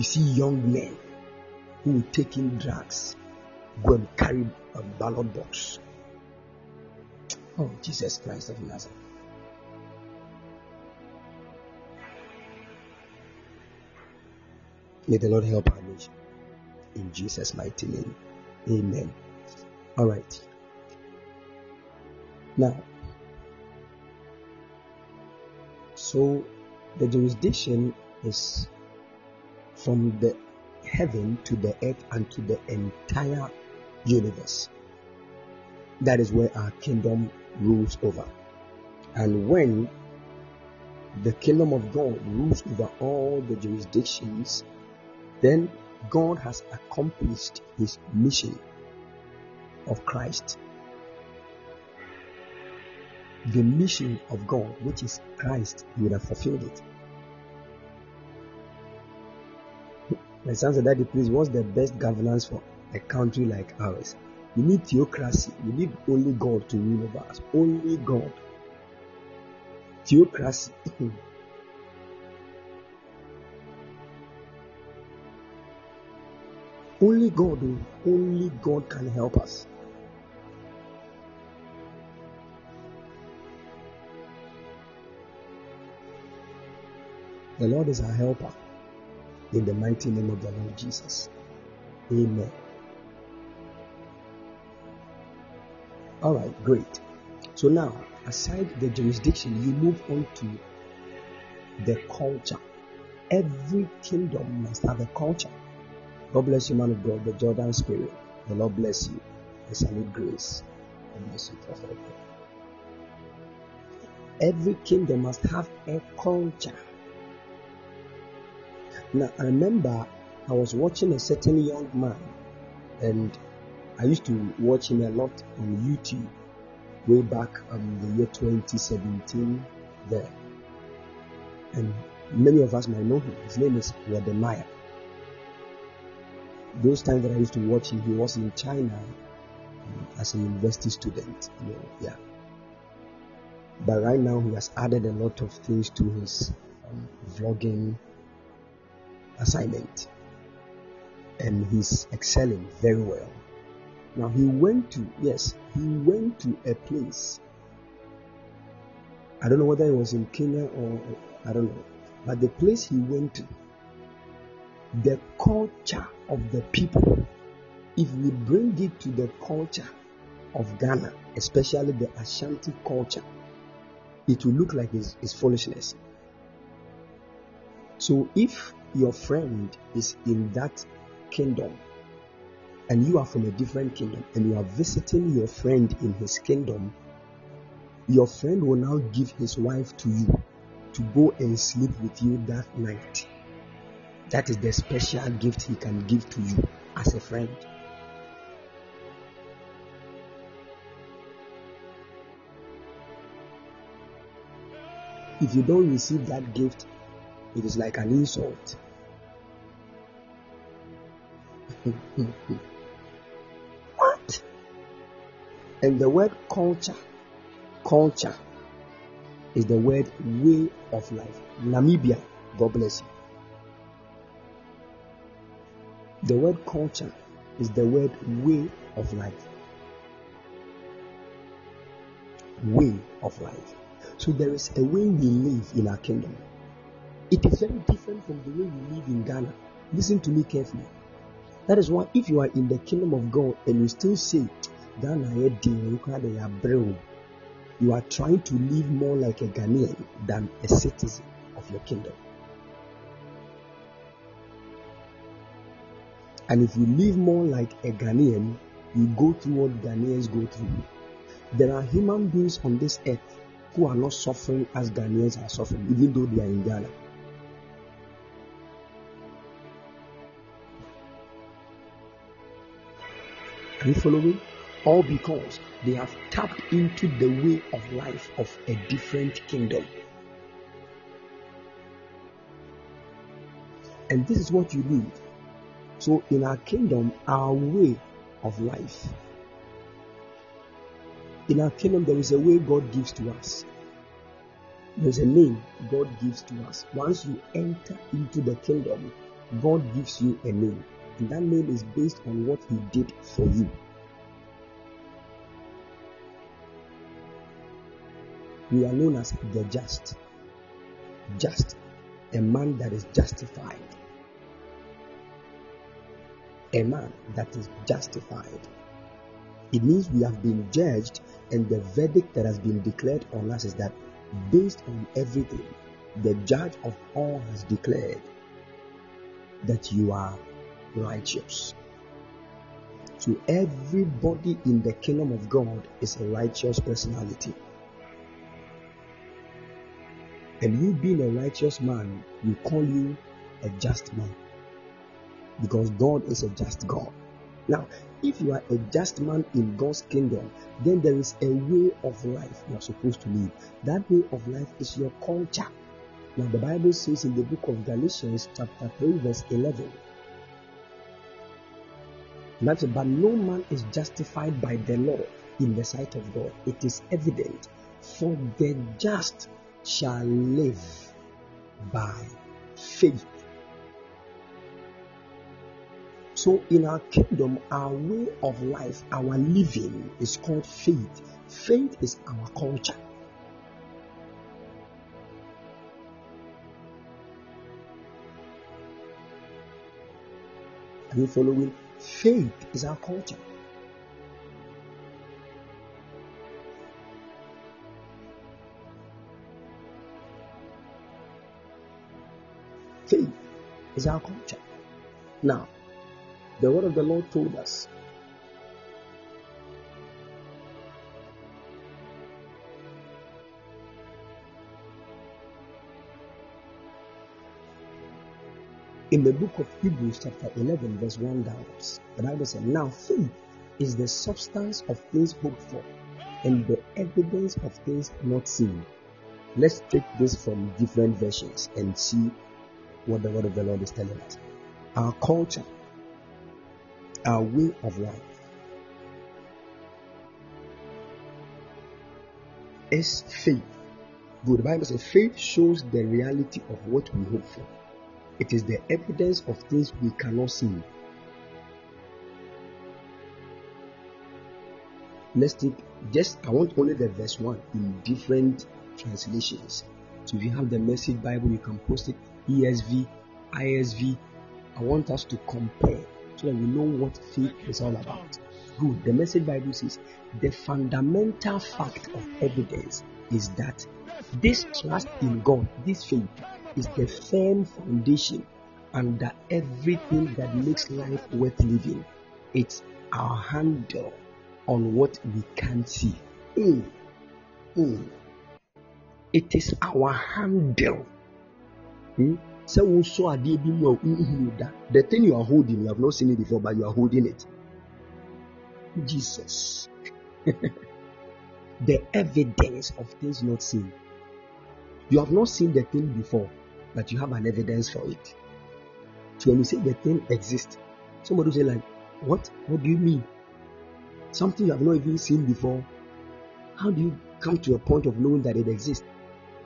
You see young men who will take in drugs, go and carry a ballot box. Oh, Jesus Christ of Nazareth. May the Lord help our nation. In Jesus' mighty name. Amen. All right. Now, so the jurisdiction is from the heaven to the earth and to the entire universe. That is where our kingdom rules over. And when the kingdom of God rules over all the jurisdictions, then God has accomplished his mission of Christ. The mission of God, which is Christ, would have fulfilled it. My son said, Daddy, please, what's the best governance for a country like ours? We need theocracy. We need only God to rule over us. Only God. Theocracy. Hmm. only God, oh, only God can help us. The Lord is our helper in the mighty name of the Lord Jesus. Amen. All right, great. So now, aside the jurisdiction, you move on to the culture. Every kingdom must have a culture. God bless you, man of God, the Jordan Spirit. The Lord bless you. I salute grace. God bless you, prophet. Every kingdom must have a culture. Now, I remember I was watching a certain young man, and I used to watch him a lot on YouTube way back um, the year 2017 there. And many of us might know him. His name is Wode Maya. Those times that I used to watch him, he was in China um, as a university student. You know, yeah. But right now, he has added a lot of things to his um, vlogging assignment, and he's excelling very well. Now he went to yes, he went to a place. I don't know whether it was in Kenya or I don't know, but the place he went to, the culture of the people. If we bring it to the culture of Ghana, especially the Ashanti culture, it will look like it's, it's foolishness. So if your friend is in that kingdom and you are from a different kingdom and you are visiting your friend in his kingdom, your friend will now give his wife to you to go and sleep with you that night. That is the special gift he can give to you as a friend. If you don't receive that gift, it is like an insult. what? And the word culture, culture is the word way of life. Namibia, God bless you. The word culture is the word way of life. Way of life. So there is a way we live in our kingdom. It is very different from the way we live in Ghana. Listen to me carefully. That is why if you are in the kingdom of God and you still say, Ghana, eh, you are trying to live more like a Ghanaian than a citizen of your kingdom. And if you live more like a Ghanaian, you go through what Ghanaians go through. There are human beings on this earth who are not suffering as Ghanaians are suffering, even though they are in Ghana. You following? All because they have tapped into the way of life of a different kingdom. And this is what you need. So, in our kingdom, our way of life, in our kingdom, there is a way God gives to us. There's a name God gives to us. Once you enter into the kingdom, God gives you a name. And that name is based on what He did for you. We are known as the just. Just. A man that is justified. A man that is justified. It means we have been judged, and the verdict that has been declared on us is that based on everything, the judge of all has declared that you are righteous. So everybody in the kingdom of God is a righteous personality. And you being a righteous man, we call you a just man. Because God is a just God. Now, if you are a just man in God's kingdom, then there is a way of life you are supposed to live. That way of life is your culture. Now, the Bible says in the book of Galatians, chapter 3, verse 11, but no man is justified by the law in the sight of God. It is evident, for the just shall live by faith. So, in our kingdom, our way of life, our living is called faith. Faith is our culture. Are you following? Faith is our culture. Faith is our culture. Now, the word of the Lord told us in the book of Hebrews, chapter 11, verse 1 downwards. The Bible says, Now faith is the substance of things hoped for and the evidence of things not seen. Let's take this from different versions and see what the word of the Lord is telling us. Our culture, our way of life is faith. Good. The Bible says faith shows the reality of what we hope for. It is the evidence of things we cannot see. Let's take just I want only the verse 1 in different translations. So if you have the message Bible, you can post it ESV, ISV. I want us to compare so that we know what faith is all about. Good. The message Bible says the fundamental fact of evidence is that this trust in God, this faith, is the firm foundation under everything that makes life worth living. It's our handle on what we can't see. Mm. Mm. It is our handle. Hmm? So we saw mm, mm, that the thing you are holding, you have not seen it before, but you are holding it. Jesus. the evidence of things not seen. You have not seen the thing before, but you have an evidence for it. So when you say the thing exists, somebody will say like, "What? What do you mean? Something you have not even seen before? How do you come to a point of knowing that it exists?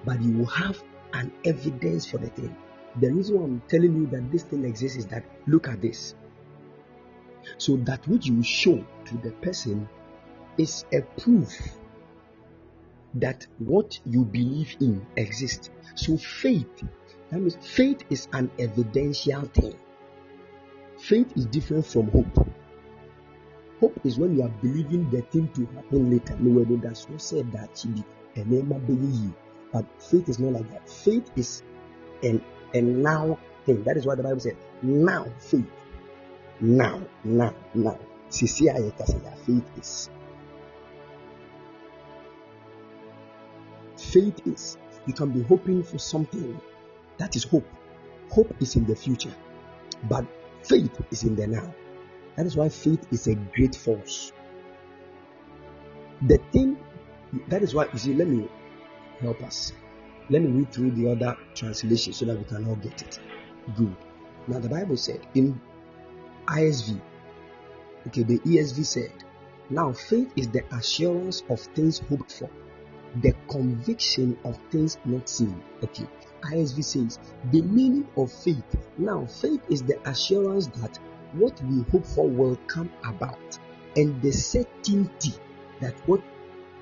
But you will have an evidence for the thing. The reason why I'm telling you that this thing exists is that look at this. So that which you show to the person is a proof that what you believe in exists. So faith, that means faith is an evidential thing. Faith is different from hope. Hope is when you are believing the thing to happen later. No one that's who said that be and never believe. But faith is not like that. Faith is an a now thing. That is why the Bible said, now faith. Now, now, now. Sisi a yɛka sɛ yɛ faith is. Faith is you can be hoping for something. That is hope. Hope is in the future, but faith is in the now. That is why faith is a great force. The thing that is why you see, let me help us. Let me read through the other translation so that we can all get it. Good. Now the Bible said in ISV, okay, the ESV said, now faith is the assurance of things hoped for, the conviction of things not seen. Okay, ISV says the meaning of faith. Now faith is the assurance that what we hope for will come about, and the certainty that what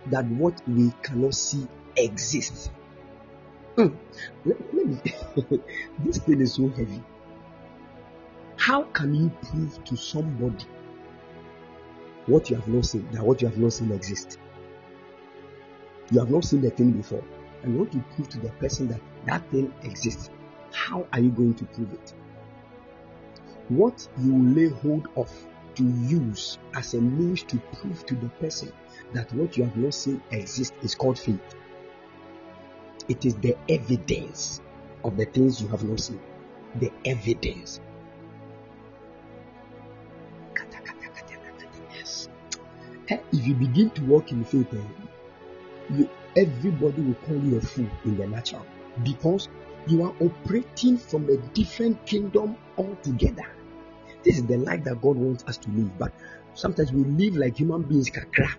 that what we cannot see exists. Hmm. Let, let me. this thing is so heavy. How can you prove to somebody what you have not seen that what you have not seen exists? You have not seen the thing before, and you want to prove to the person that that thing exists. How are you going to prove it? What you lay hold of to use as a means to prove to the person that what you have not seen exists is called faith. It is the evidence of the things you have not seen. The evidence. Eh, If you begin to walk in faith, eh, you, everybody will call you a fool in the natural because you are operating from a different kingdom altogether. This is the life that God wants us to live, but sometimes we live like human beings. Kakra.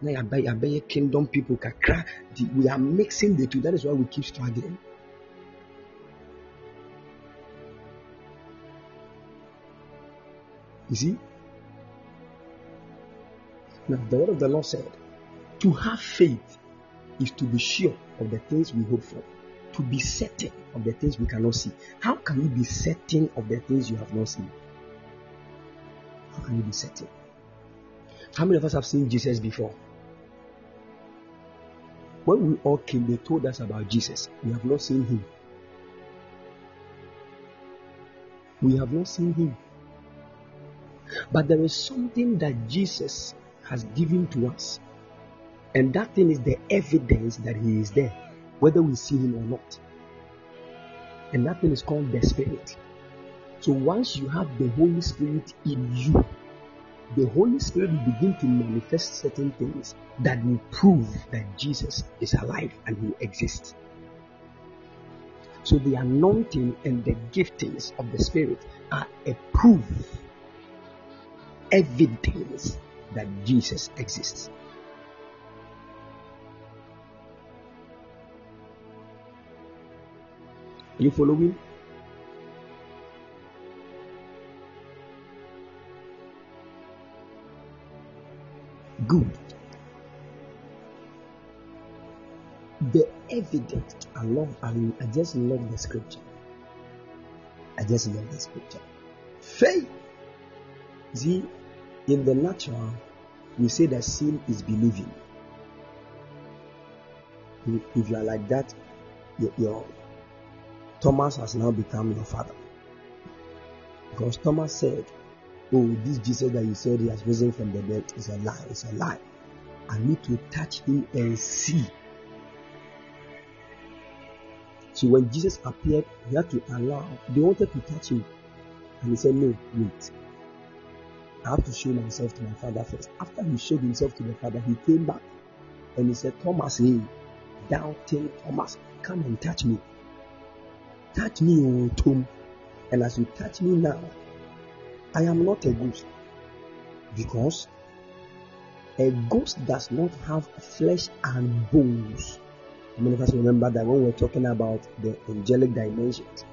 Na yɛabɛ- yɛabɛyɛ kingdom people kakra. We are mixing the two. That is why we keep struggling. You see? Now, the word of the Lord said, To have faith is to be sure of the things we hope for, to be certain of the things we cannot see. How can you be certain of the things you have not seen? How can you be certain? How many of us have seen Jesus before? When we all came, they told us about Jesus. We have not seen him. We have not seen him. But there is something that Jesus has given to us. And that thing is the evidence that he is there, whether we see him or not. And that thing is called the Spirit. So once you have the Holy Spirit in you, the Holy Spirit will begin to manifest certain things that will prove that Jesus is alive and he exists. So the anointing and the giftings of the Spirit are a proof, evidence that Jesus exists. Are you following? Good. The evidence, I love, I, mean, I just love the scripture. I just love the scripture. Faith. See, in the natural, we say that sin is believing. If- you are like that, your, your Thomas has now become your father. Because Thomas said, Oh, this Jesus that you said he has risen from the dead is a lie, it's a lie. I need to touch him and see. So when Jesus appeared, he had to allow, they wanted to touch him. And he said, No, wait. I have to show myself to my father first. After he showed himself to the father, he came back and he said, Thomas, hey, doubting Thomas, come and touch me. Touch me, oh Tom. And as you touch me now, I am not a ghost. Because a ghost does not have flesh and bones. Many of us remember that when we're talking about the angelic dimensions,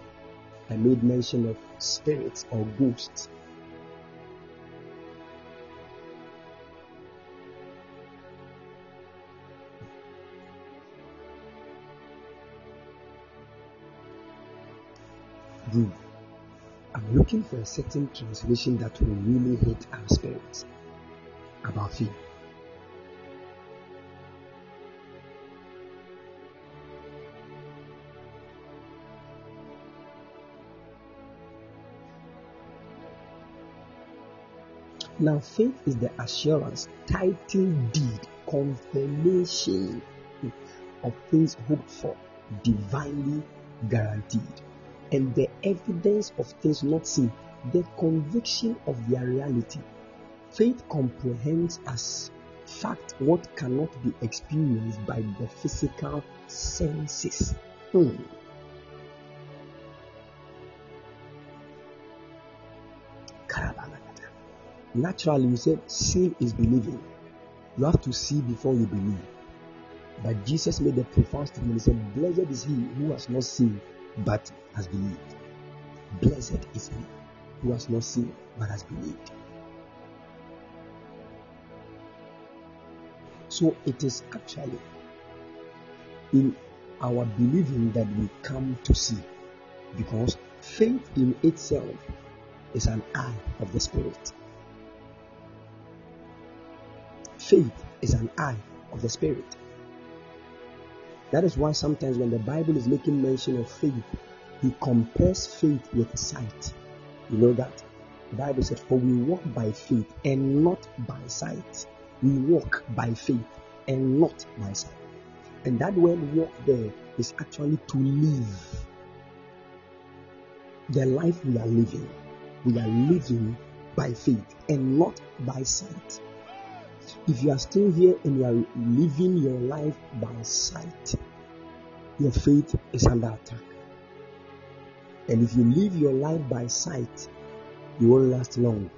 I made mention of spirits or ghosts. I'm looking for a certain translation that will really hit our spirits. About faith. Now, faith is the assurance, title deed, confirmation of things hoped for, divinely guaranteed, and the evidence of things not seen, the conviction of their reality. Faith comprehends as fact what cannot be experienced by the physical senses. Hmm. Naturally, you said seeing is believing. You have to see before you believe. But Jesus made a profound statement. He said, Blessed is he who has not seen but has believed. Blessed is he who has not seen but has believed. So it is actually in our believing that we come to see because faith in itself is an eye of the spirit. Faith is an eye of the spirit. That is why sometimes when the Bible is making mention of faith, he compares faith with sight. You know that? The Bible said, For we walk by faith and not by sight. We walk by faith and not by sight. And that word walk there is actually to live. The life we are living, we are living by faith and not by sight. If you are still here and you are living your life by sight, your faith is under attack. And if you live your life by sight, you won't last long.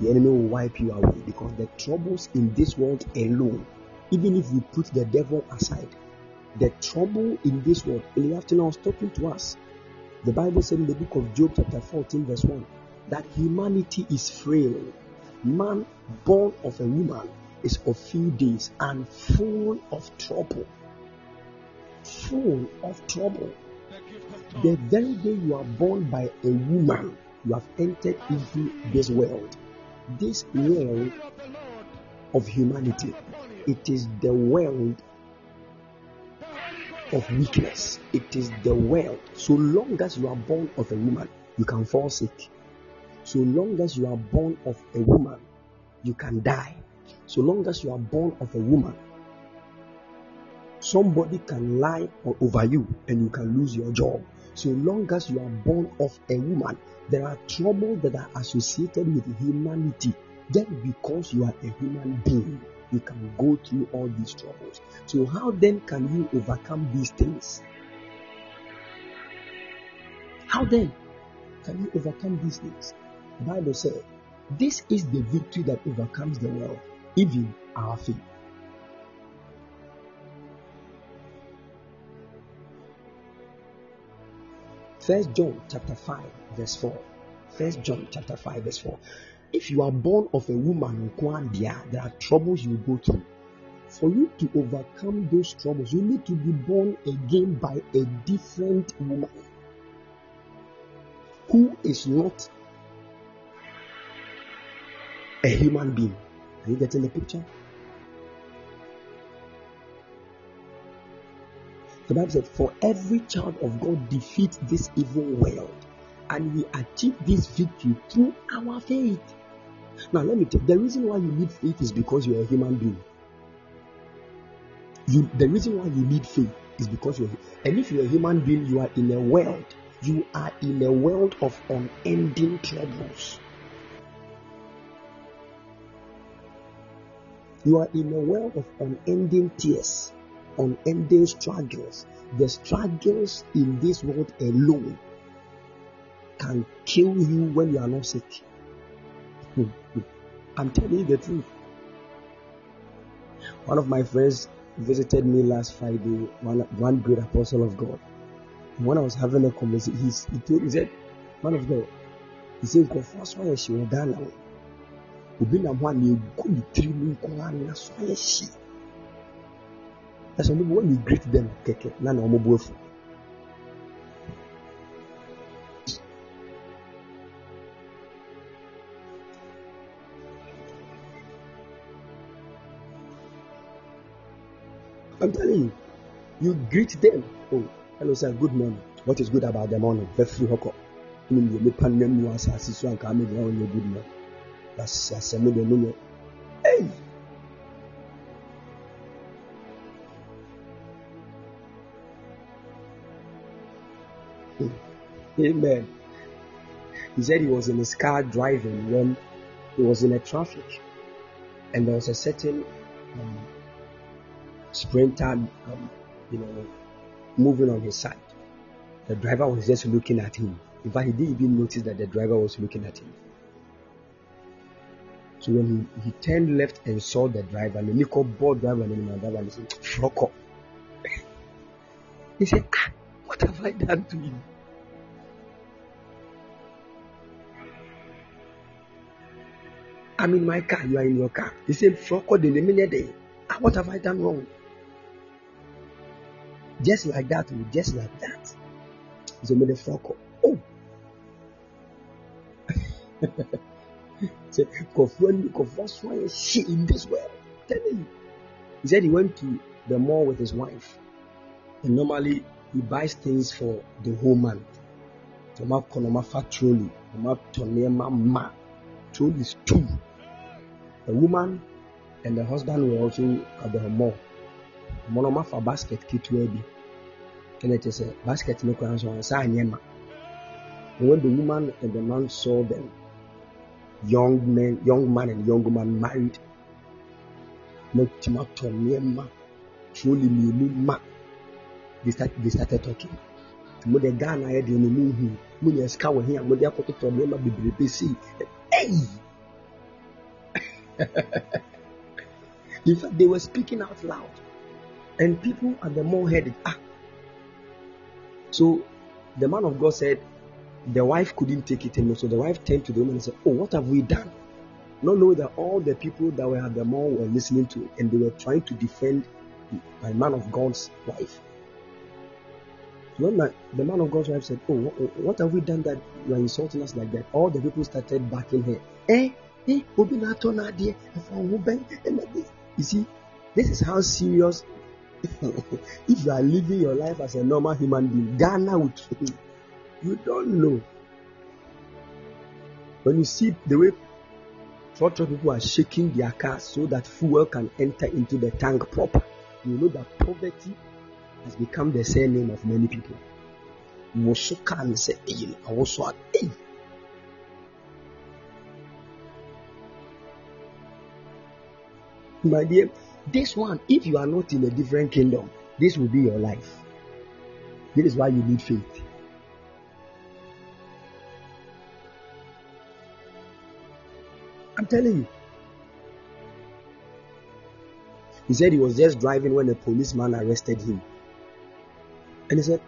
The enemy will wipe you away because the troubles in this world alone, even if you put the devil aside, the trouble in this world, in the afternoon, I was talking to us. The Bible said in the book of Job, chapter 14, verse 1, that humanity is frail. Man born of a woman is of few days and full of trouble. Full of trouble. The very day you are born by a woman, you have entered into this world. This world of humanity. It is the world of weakness. It is the world. So long as you are born of a woman, you can fall sick. So long as you are born of a woman, you can die. So long as you are born of a woman, somebody can lie over you and you can lose your job. So long as you are born of a woman, there are troubles that are associated with humanity. Then, because you are a human being, you can go through all these troubles. So, how then can you overcome these things? How then can you overcome these things? Bible said, This is the victory that overcomes the world, even our faith. First John chapter 5, verse 4. First John chapter 5, verse 4. If you are born of a woman, there are troubles you go through. For you to overcome those troubles, you need to be born again by a different woman who is not a human being. Are you getting the picture? The Bible said, For every child of God defeats this evil world, and we achieve this victory through our faith. Now, let me tell you, the reason why you need faith is because you're a human being. You, the reason why you need faith is because you're, and if you're a human being, you are in a world, you are in a world of unending troubles. You are in a world of unending tears, unending struggles. The struggles in this world alone can kill you when you are not sick. I'm telling you the truth. One of my friends visited me last Friday, one, one great apostle of God. When I was having a conversation, he, he told he said, Man of God, he said, first one, she will Ghana. Obi nam hɔ a na egu ne tiri mu nko ara na so ayɛ hye. Ɛsɛ ɔmo when you greet them kɛkɛ na na ɔmo bu afu. I'm telling you, you greet them. Oh, hello sir, good morning. What is good about the morning? Bɛfiri hɔ kɔ. Ɛna deɛ nipa nam mu asase so anka ame deɛ ɔnyɛ good morning. Yɛahyɛ asɛm deɛ no yɛ. Hey! Amen. He said he was in his car driving when he was in a traffic and there was a certain um, sprinter, um, you know, moving on his side. The driver was just looking at him. In fact, he didn't even notice that the driver was looking at him. So when he, he turned left and saw the driver, the Nico board driver and the driver he said, Froko. he said, ah, what have I done to you? I'm in my car, you are in your car. He said, Froko de minute day. Ah, what have I done wrong? Just like that, just like that. He said, "Me the Froko. Oh. Say, Kofuan, Kofuan swine shit in this world. Telling you. He said he went to the mall with his wife. And normally he buys things for the whole month. Toma konoma fa trolley. Toma tonema ma. Is two. The woman and the husband were also at the mall. Monoma fa basket ketewa bi. Kenneth said, basket no kwan so ansa anyema. And when the woman and the man saw them, young men, young man and young woman married, ma, they start they started talking. Mo de Ghana yɛ deɛ no mu hu, mo nya sika wɔ he a mo de akɔtotɔ nneɛma bebrebe si. Hey! In fact, they were speaking out loud, and people at the mall heard it. Ah, so the man of God said the wife couldn't take it anymore. So the wife turned to the woman and said, Oh, what have we done? Not knowing that all the people that were at the mall were listening to and they were trying to defend my man of God's wife. When my, the man of God's wife said, Oh, what, what have we done that you are insulting us like that? All the people started backing her. Eh, eh. You see, this is how serious. if you are living your life as a normal human being, Ghana would. you don't know. When you see the way truck people are shaking their cars so that fuel can enter into the tank proper, you know that poverty has become the surname of many people. My dear, this one, if you are not in a different kingdom, this will be your life. This is why you need faith. I'm telling you. He said he was just driving when a policeman arrested him. And he said,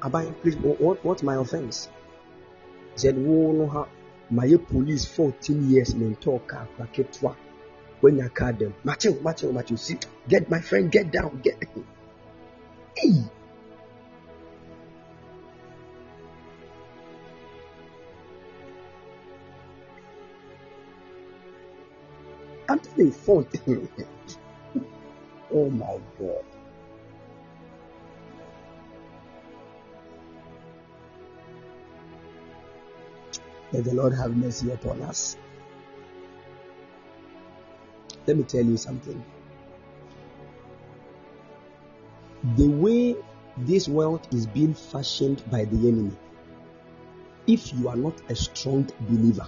Abai, please, what, what's my offense? He said, Whoa, ha, my police 14 years in talk, when you call them, Matthew, Matthew, Matthew, see, get my friend, get down, get. Hey, Telling you, 14. oh my God. May the Lord have mercy upon us. Let me tell you something. The way this world is being fashioned by the enemy, if you are not a strong believer,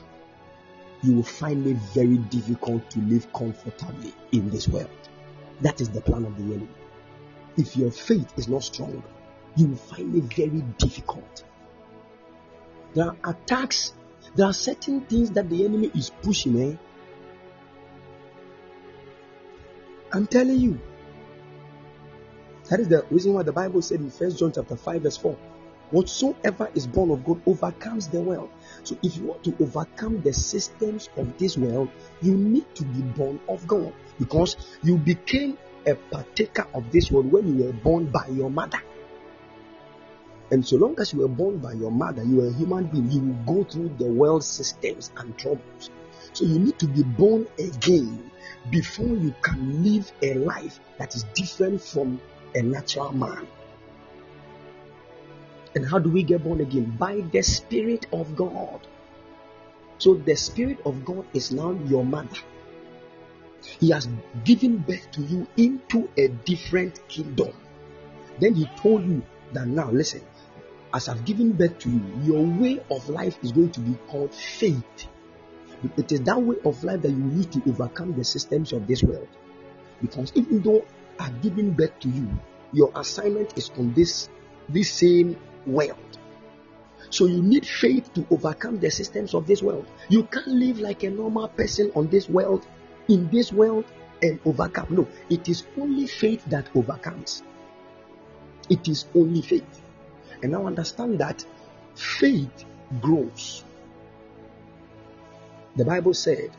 you will find it very difficult to live comfortably in this world. That is the plan of the enemy. If your faith is not strong, you will find it very difficult. There are attacks, there are certain things that the enemy is pushing. Eh? I'm telling you. That is the reason why the Bible said in First John chapter 5, verse 4. Whatsoever is born of God overcomes the world. So, if you want to overcome the systems of this world, you need to be born of God because you became a partaker of this world when you were born by your mother. And so long as you were born by your mother, you are a human being, you will go through the world systems and troubles. So, you need to be born again before you can live a life that is different from a natural man. And how do we get born again? By the Spirit of God. So the Spirit of God is now your mother. He has given birth to you into a different kingdom. Then He told you that now, listen, as I've given birth to you, your way of life is going to be called faith. It is that way of life that you need to overcome the systems of this world. Because even though I've given birth to you, your assignment is on this, this same world. So you need faith to overcome the systems of this world. You can't live like a normal person on this world, in this world, and overcome. No, it is only faith that overcomes. It is only faith. And now understand that faith grows. The Bible said,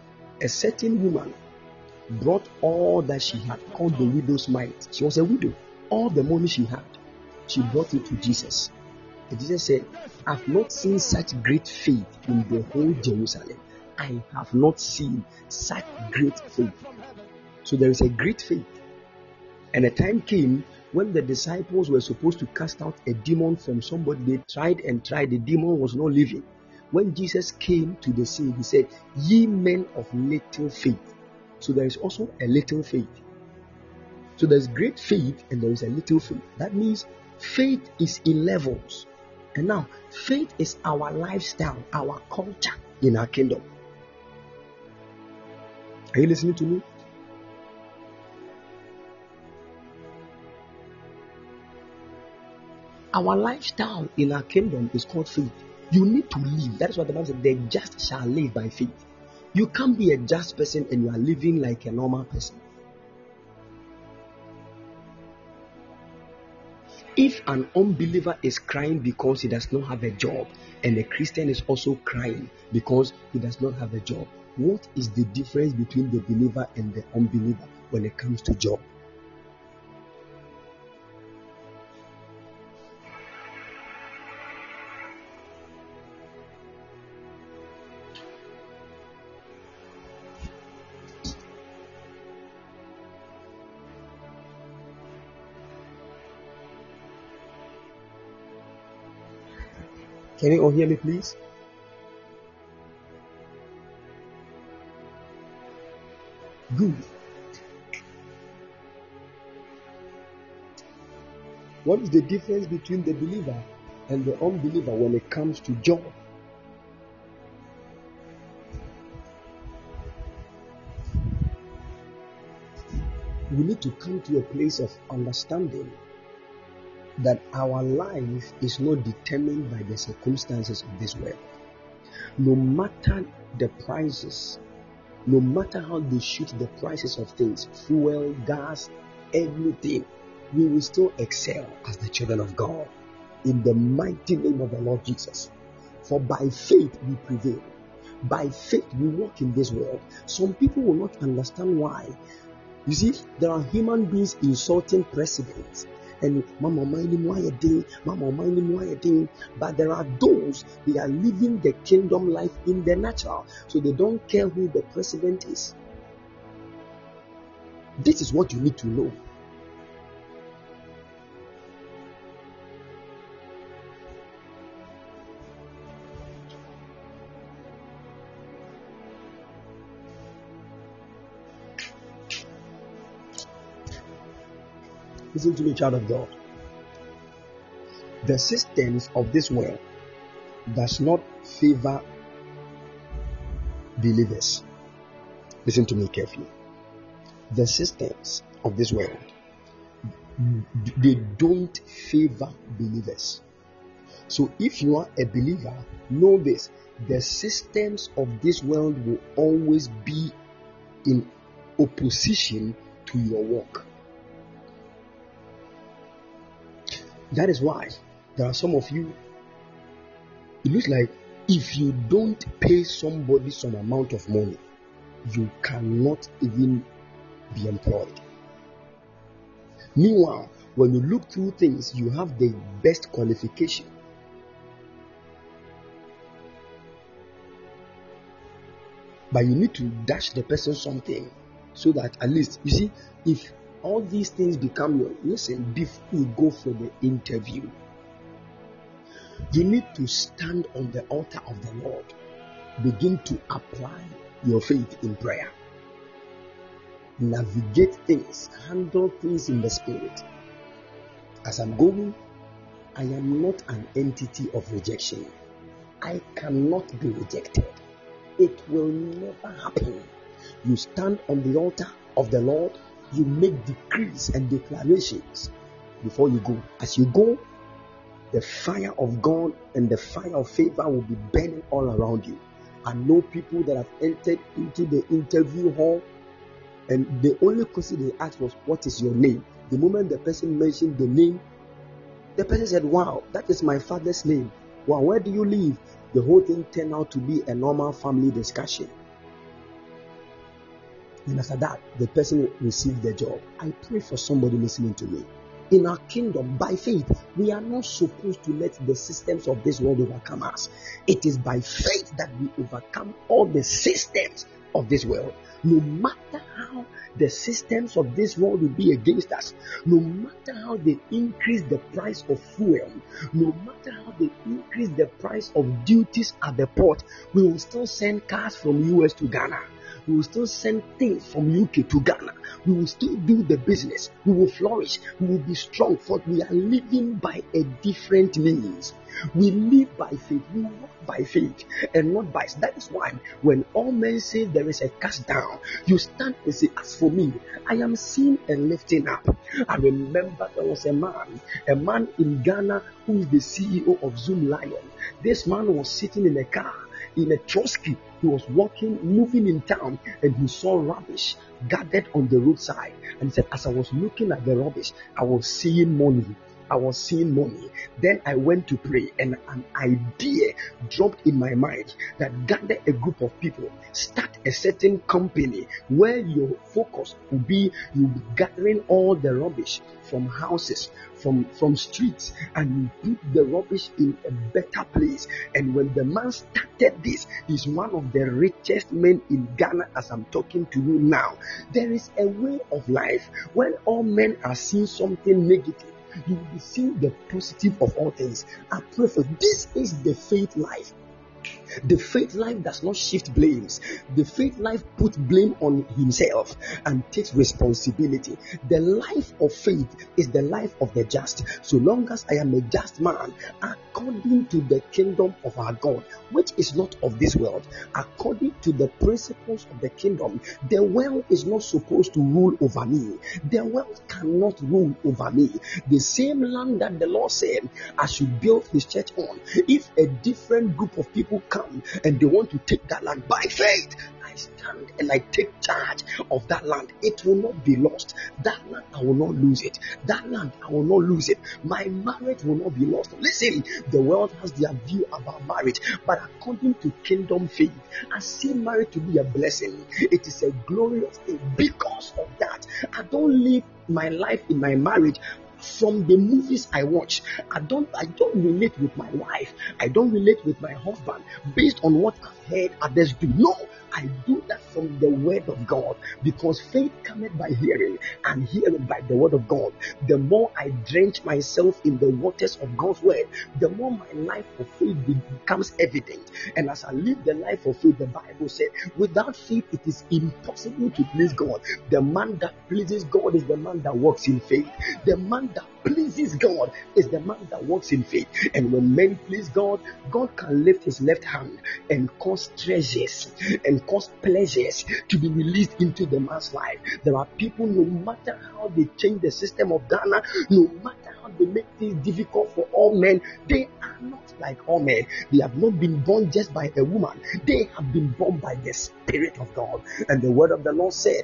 a certain woman brought all that she had called the widow's mite. She was a widow. All the money she had, she brought it to Jesus. And Jesus said, I've not seen such great faith in the whole Jerusalem. I have not seen such great faith. So there is a great faith. And a time came when the disciples were supposed to cast out a demon from somebody. They tried and tried, the demon was not living. When Jesus came to the scene, he said, Ye men of little faith. So there is also a little faith. So there's great faith and there is a little faith. That means faith is in levels. And now, faith is our lifestyle, our culture in our kingdom. Are you listening to me? Our lifestyle in our kingdom is called faith. You need to live. That is what the Bible said. The just shall live by faith. You can't be a just person and you are living like a normal person. If an unbeliever is crying because he does not have a job, and a Christian is also crying because he does not have a job, what is the difference between the believer and the unbeliever when it comes to job? Can you all hear me, please? Good. What is the difference between the believer and the unbeliever when it comes to job? We need to come to a place of understanding that our life is not determined by the circumstances of this world. No matter the prices, no matter how they shoot the prices of things, fuel, gas, everything, we will still excel as the children of God in the mighty name of the Lord Jesus. For by faith we prevail. By faith we walk in this world. Some people will not understand why. You see, there are human beings insulting presidents and mama minding why a day, mama minding why a day. But there are those they are living the kingdom life in the natural, so they don't care who the president is. This is what you need to know. Listen to me, child of God. The systems of this world does not favor believers. Listen to me carefully. The systems of this world they don't favor believers. So if you are a believer, know this the systems of this world will always be in opposition to your work. That is why there are some of you, it looks like if you don't pay somebody some amount of money, you cannot even be employed. Meanwhile, when you look through things, you have the best qualification. But you need to dash the person something so that at least, you see, if all these things become your listen before you go for the interview. You need to stand on the altar of the lord. Begin to apply your faith in prayer. Navigate things handle things in the spirit. As i'm going i am not an entity of rejection. I cannot be rejected. It will never happen. You stand on the altar of the lord you make decrees and declarations before you go. As you go, the fire of God and the fire of favor will be burning all around you. I know people that have entered into the interview hall, and the only question they asked was, What is your name? The moment the person mentioned the name, the person said, Wow, that is my father's name. Wow, where do you live? The whole thing turned out to be a normal family discussion. And after that, the person will receive the job. I pray for somebody listening to me. In our kingdom, by faith, we are not supposed to let the systems of this world overcome us. It is by faith that we overcome all the systems of this world. No matter how the systems of this world will be against us, no matter how they increase the price of fuel, no matter how they increase the price of duties at the port, we will still send cars from US to Ghana. We will still send things from UK to Ghana. We will still do the business. We will flourish. We will be strong, for we are living by a different means. We live by faith. We walk by faith and not by. That is why when all men say there is a cast down, you stand and say, As for me, I am seen and lifting up. I remember there was a man, a man in Ghana who is the CEO of Zoomlion. This man was sitting in a car in a Trotsky. He was walking, moving in town, and he saw rubbish gathered on the roadside. And he said, As I was looking at the rubbish, I was seeing money. I was seeing money. Then I went to pray, and an idea dropped in my mind that gather a group of people, start a certain company where your focus will be you be gathering all the rubbish from houses, from from streets, and put the rubbish in a better place. And when the man started this, he's one of the richest men in Ghana as I'm talking to you now. There is a way of life when all men are seeing something negative you will be seeing the positive of all things. I pray for this is the faith life. The faith life does not shift blames. The faith life puts blame on himself and takes responsibility. The life of faith is the life of the just. So long as I am a just man, according to the kingdom of our God, which is not of this world, according to the principles of the kingdom, the world is not supposed to rule over me. The world cannot rule over me. The same land that the Lord said I should build his church on, if a different group of people come and they want to take that land by faith, I stand and I take charge of that land. It will not be lost. That land, I will not lose it. That land, I will not lose it. My marriage will not be lost. Listen, the world has their view about marriage, but according to kingdom faith, I see marriage to be a blessing. It is a glorious thing. Because of that, I don't live my life in my marriage from the movies I watch. I don't I don't relate with my wife. I don't relate with my husband based on what heard others do. No, I do that from the word of God because faith cometh by hearing and hearing by the word of God. The more I drench myself in the waters of God's word, the more my life of faith becomes evident. And as I live the life of faith, the Bible said, without faith it is impossible to please God. The man that pleases God is the man that walks in faith. The man that pleases God is the man that walks in faith. And when men please God, God can lift his left hand and cause treasures and cause pleasures to be released into the man's life. There are people, no matter how they change the system of Ghana, no matter how they make things difficult for all men, they are not like all men. They have not been born just by a woman, they have been born by the Spirit of God. And the word of the Lord said,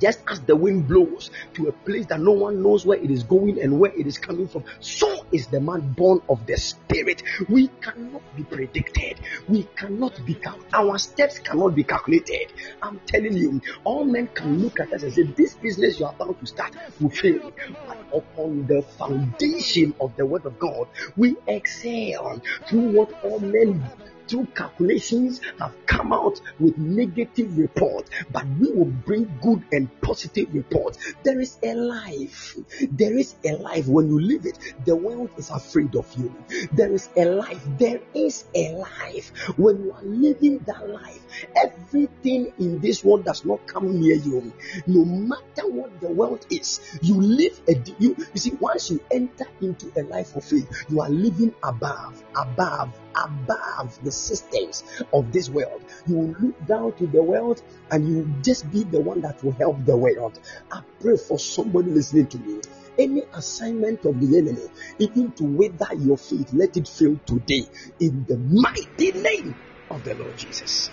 just as the wind blows to a place that no one knows where it is going and where it is coming from, so is the man born of the Spirit. We cannot be predicted. We cannot be cal- our steps cannot be calculated. I'm telling you, all men can look at us and say, "This business you are about to start will fail." But upon the foundation of the Word of God, we excel through what all men through calculations have come out with negative report, but we will bring good and positive report. There is a life. There is a life. When you live it, the world is afraid of you. There is a life. There is a life. When you are living that life, everything in this world does not come near you. No matter what the world is, you live a you, you see, once you enter into a life of faith, you are living above, above, above the systems of this world. You will look down to the world and you just be the one that will help the world. I pray for somebody listening to me. any assignment of the enemy, even to wither your faith, let it fail today in the mighty name of the Lord Jesus.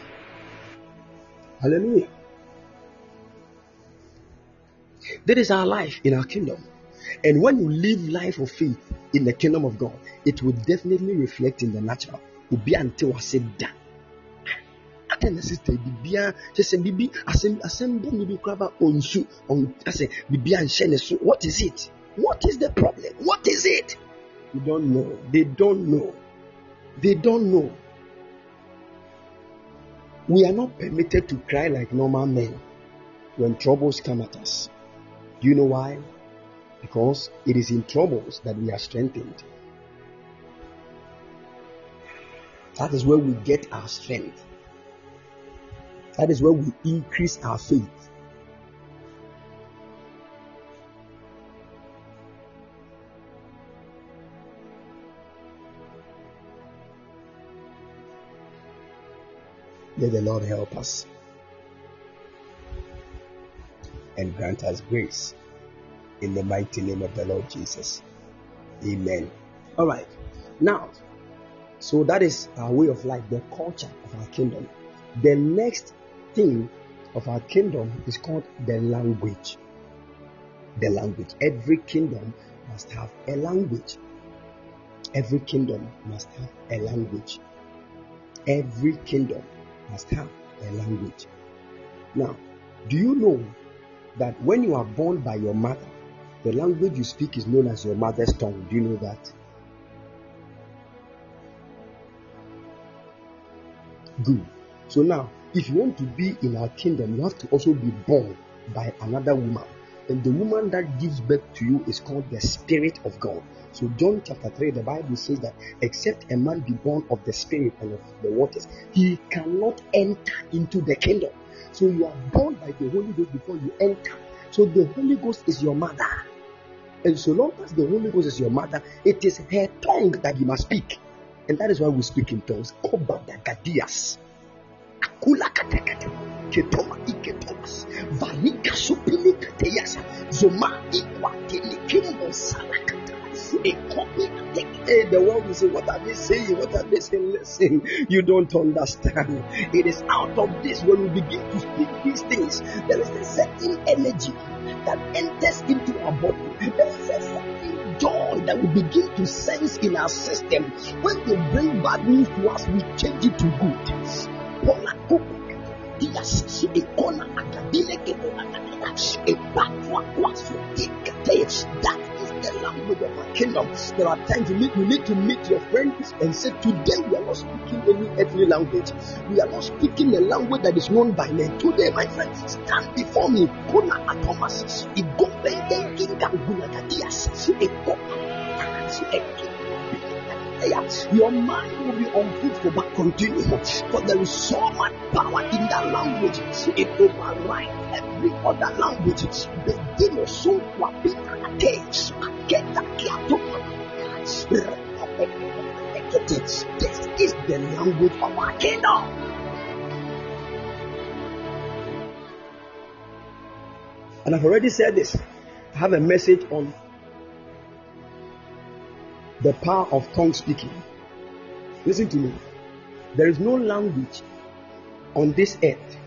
Hallelujah. That is our life in our kingdom. And when you live life of faith in the kingdom of God, it will definitely reflect in the natural. Obi ante wase da. Ate na sister bibia sɛ bibi bɛ ni bi kora ba onsu on asɛ bibia nhyɛ ne so. What is it? What is the problem? What is it? You don't know. They don't know. They don't know. We are not permitted to cry like normal men when troubles come at us. Do you know why? Because it is in troubles that we are strengthened. That is where we get our strength. That is where we increase our faith. May the Lord help us and grant us grace in the mighty name of the Lord Jesus. Amen. All right. Now, so that is our way of life, the culture of our kingdom. The next thing of our kingdom is called the language. The language. Every kingdom must have a language. Every kingdom must have a language. Every kingdom must have a language. Now, do you know that when you are born by your mother, the language you speak is known as your mother's tongue? Do you know that? Good. So now, if you want to be in our kingdom, you have to also be born by another woman. And the woman that gives birth to you is called the Spirit of God. So, John chapter 3, the Bible says that except a man be born of the Spirit and of the waters, he cannot enter into the kingdom. So, you are born by the Holy Ghost before you enter. So, the Holy Ghost is your mother. And so long as the Holy Ghost is your mother, it is her tongue that you must speak. And that is why we speak in tongues. Kobadagadias. Akula katakata. Ketoma telikimbo salakata. Ekomi atek- Eh, The world will say, What are they saying? What are they saying? Listen, you don't understand. It is out of this when we begin to speak these things. There is a certain energy that enters into our body. There is a certain joy that we begin to sense in our system. When they bring bad news to us, we change it to good. That is the language of our kingdom. There are times you need, you need to meet your friend and say, Today we are not speaking any earthly language. We are not speaking a language that is known by men. Today, my friends, stand before me. Kuna atomas. Igombe kinga gunagadias. Your mind will be unfruitful but continue. For there is so much power in that language. It overrides every other language. The Begin so I get that claim. This is the language of our kingdom. And I've already said this. I have a message on the power of tongue speaking. Listen to me. There is no language on this earth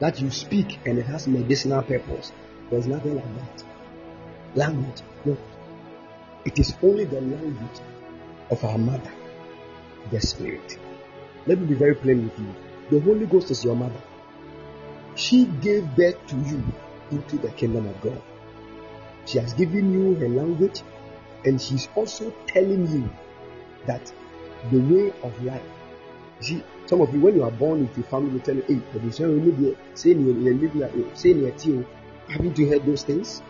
that you speak and it has medicinal purpose. There's nothing like that. Language, no. It is only the language of our mother, the Spirit. Let me be very plain with you. The Holy Ghost is your mother. She gave birth to you into the kingdom of God. She has given you her language and she's also telling you that the way of life. See, some of you, when you are born into family, you tell you, hey, but you say, "Oh, maybe, say, eh, say, you. Haven't you heard those things?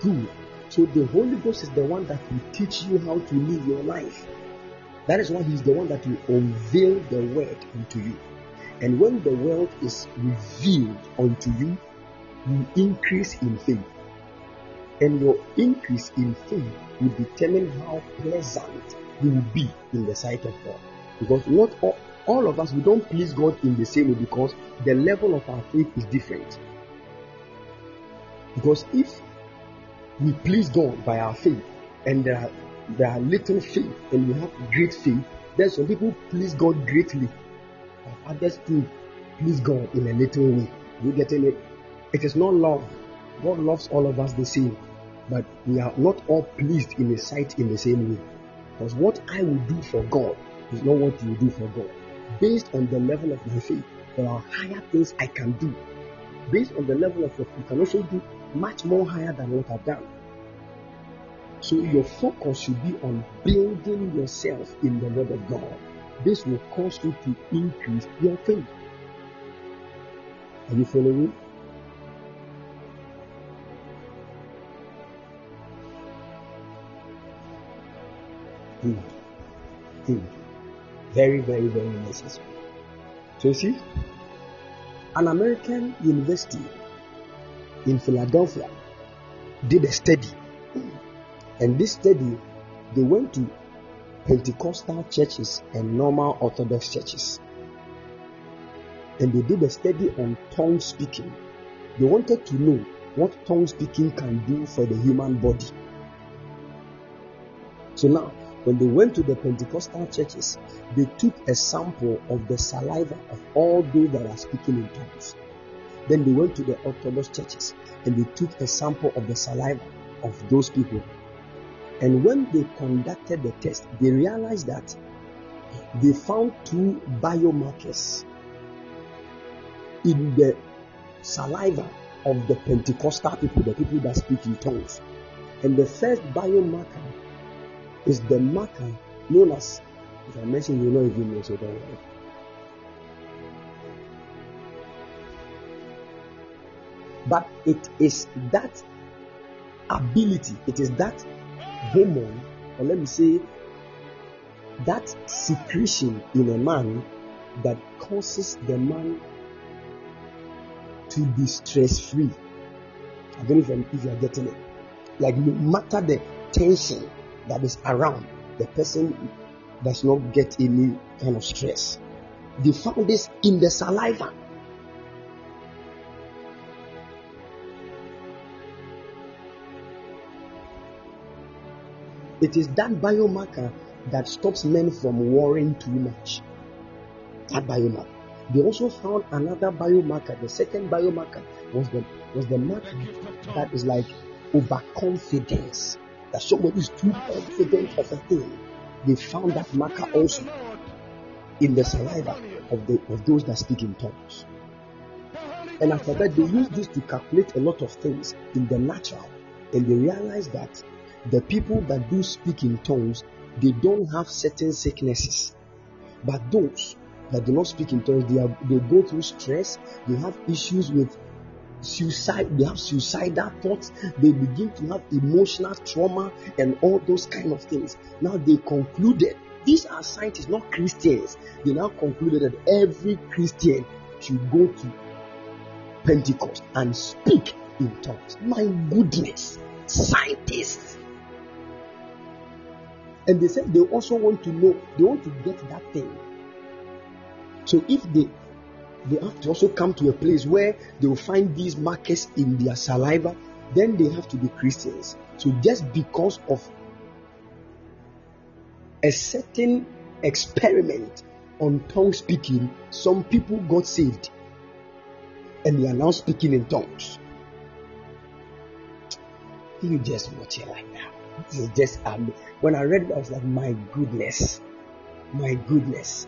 Good. So the Holy Ghost is the one that will teach you how to live your life. That is why He's the one that will unveil the word unto you. And when the word is revealed unto you, you increase in faith. And your increase in faith will determine how pleasant you will be in the sight of God. Because not all, all of us, we don't please God in the same way because the level of our faith is different. Because if we please God by our faith, and there are, there are little faith, and we have great faith, then some people please God greatly, and others too please God in a little way. You getting it? It is not love. God loves all of us the same, but we are not all pleased in His sight in the same way. Because what I will do for God is not what you do for God. Based on the level of my faith, there are higher things I can do. Based on the level of your faith, you can also do much more higher than what I've done. So your focus should be on building yourself in the Word of God. This will cause you to increase your faith. Are you following Good. Good. Very, very, very necessary. So you see, an American university in Philadelphia did a study, hmm. and this study they went to Pentecostal churches and normal Orthodox churches, and they did a study on tongue speaking. They wanted to know what tongue speaking can do for the human body. So now, when they went to the Pentecostal churches, they took a sample of the saliva of all those that are speaking in tongues. Then they went to the Orthodox churches and they took a sample of the saliva of those people. And when they conducted the test, they realized that they found two biomarkers in the saliva of the Pentecostal people, the people that speak in tongues. And the first biomarker is the marker known as, if I mention, you know even know, so worry. But it is that ability, it is that hormone, or let me say, that secretion in a man that causes the man to be stress free. I don't know if, if you are getting it. Like, no matter the tension that is around, the person does not get any kind of stress. They found this in the saliva. It is that biomarker that stops men from worrying too much. That biomarker. They also found another biomarker. The second biomarker was the was the marker that is like overconfidence. That somebody is too confident of a thing. They found that marker also in the saliva of the of those that speak in tongues. And after that, they use this to calculate a lot of things in the natural. And they realize that the people that do speak in tongues, they don't have certain sicknesses. But those that do not speak in tongues, they, are, they go through stress, they have issues with suicide, they have suicidal thoughts, they begin to have emotional trauma and all those kind of things. Now they concluded, these are scientists, not Christians. They now concluded that every Christian should go to Pentecost and speak in tongues. My goodness, scientists. And they said they also want to know, they want to get that thing. So if they they have to also come to a place where they will find these markers in their saliva, then they have to be Christians. So just because of a certain experiment on tongue speaking, some people got saved and they are now speaking in tongues. You just watch it like that. You just um, when I read it, I was like, my goodness, my goodness.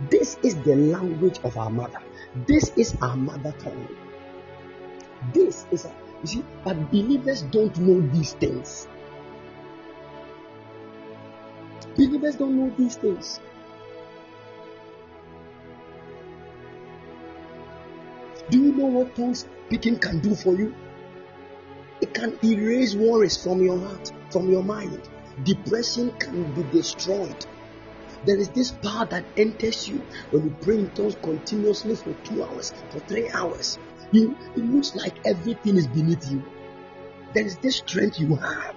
This is the language of our mother. This is our mother tongue. This is a, you see, but believers don't know these things. Believers don't know these things. Do you know what tongue speaking can do for you? It can erase worries from your heart, from your mind. Depression can be destroyed. There is this power that enters you when you pray in tongues continuously for two hours, for three hours. You, it looks like everything is beneath you. There is this strength you have.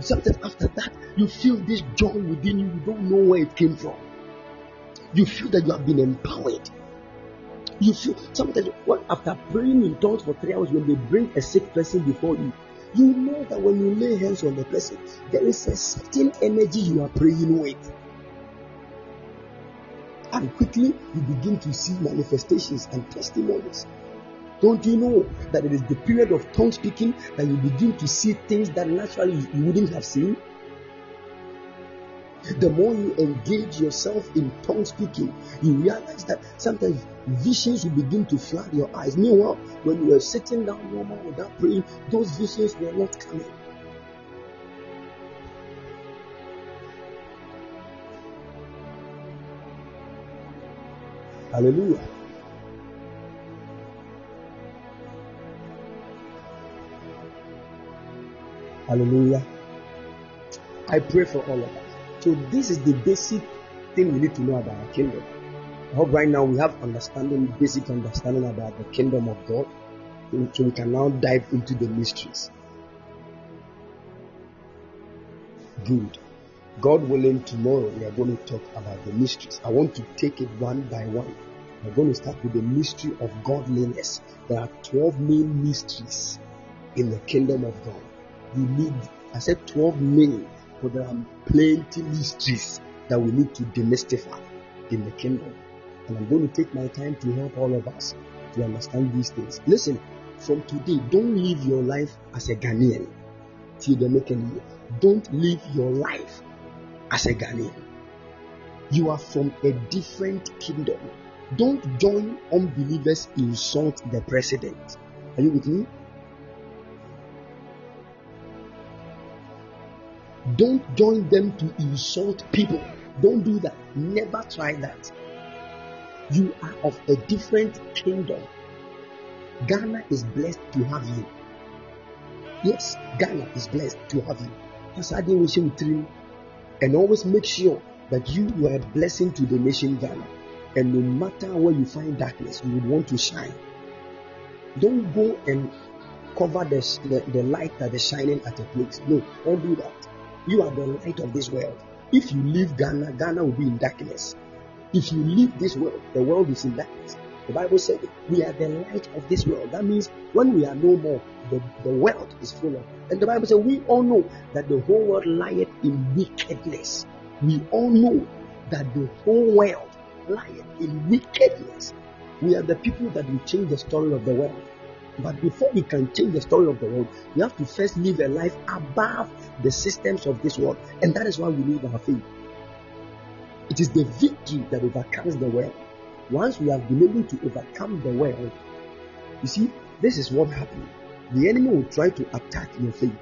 Sometimes after that, you feel this joy within you. You don't know where it came from. You feel that you have been empowered. You feel sometimes what after praying in tongues for three hours, when they bring a sick person before you, you know that when you lay hands on the person, there is a certain energy you are praying with. And quickly you begin to see manifestations and testimonies. Don't you know that it is the period of tongue speaking that you begin to see things that naturally you wouldn't have seen? The more you engage yourself in tongue speaking, you realize that sometimes visions will begin to flood your eyes. Meanwhile, when you are sitting down normal without praying, those visions were not coming. Hallelujah. Hallelujah. I pray for all of us. So this is the basic thing we need to know about our kingdom. I hope right now we have understanding, basic understanding about the kingdom of God. So we can now dive into the mysteries. Good. God willing, tomorrow we are going to talk about the mysteries. I want to take it one by one. We're going to start with the mystery of godliness. There are 12 main mysteries in the kingdom of God. We need, I said 12 main, but there are plenty mysteries that we need to demystify in the kingdom. And I'm going to take my time to help all of us to understand these things. Listen, from today, don't live your life as a Ghanaian. Till the making Don't live your life as a Ghanaian. You are from a different kingdom. Don't join unbelievers insult the president. Are you with me? Don't join them to insult people. Don't do that. Never try that. You are of a different kingdom. Ghana is blessed to have you. Yes, Ghana is blessed to have you. And always make sure that you, you are a blessing to the nation Ghana. And no matter where you find darkness, you would want to shine. Don't go and cover the, the, the light that is shining at a place. No, don't do that. You are the light of this world. If you leave Ghana, Ghana will be in darkness. If you leave this world, the world is in darkness. The Bible said we are the light of this world. That means when we are no more, the, the world is full of. And the Bible said we all know that the whole world lieth in wickedness. We all know that the whole world lieth in wickedness. We are the people that will change the story of the world. But before we can change the story of the world, we have to first live a life above the systems of this world. And that is why we need our faith. It is the victory that overcomes the world. Once we have been able to overcome the world, you see, this is what happened. The enemy will try to attack your faith.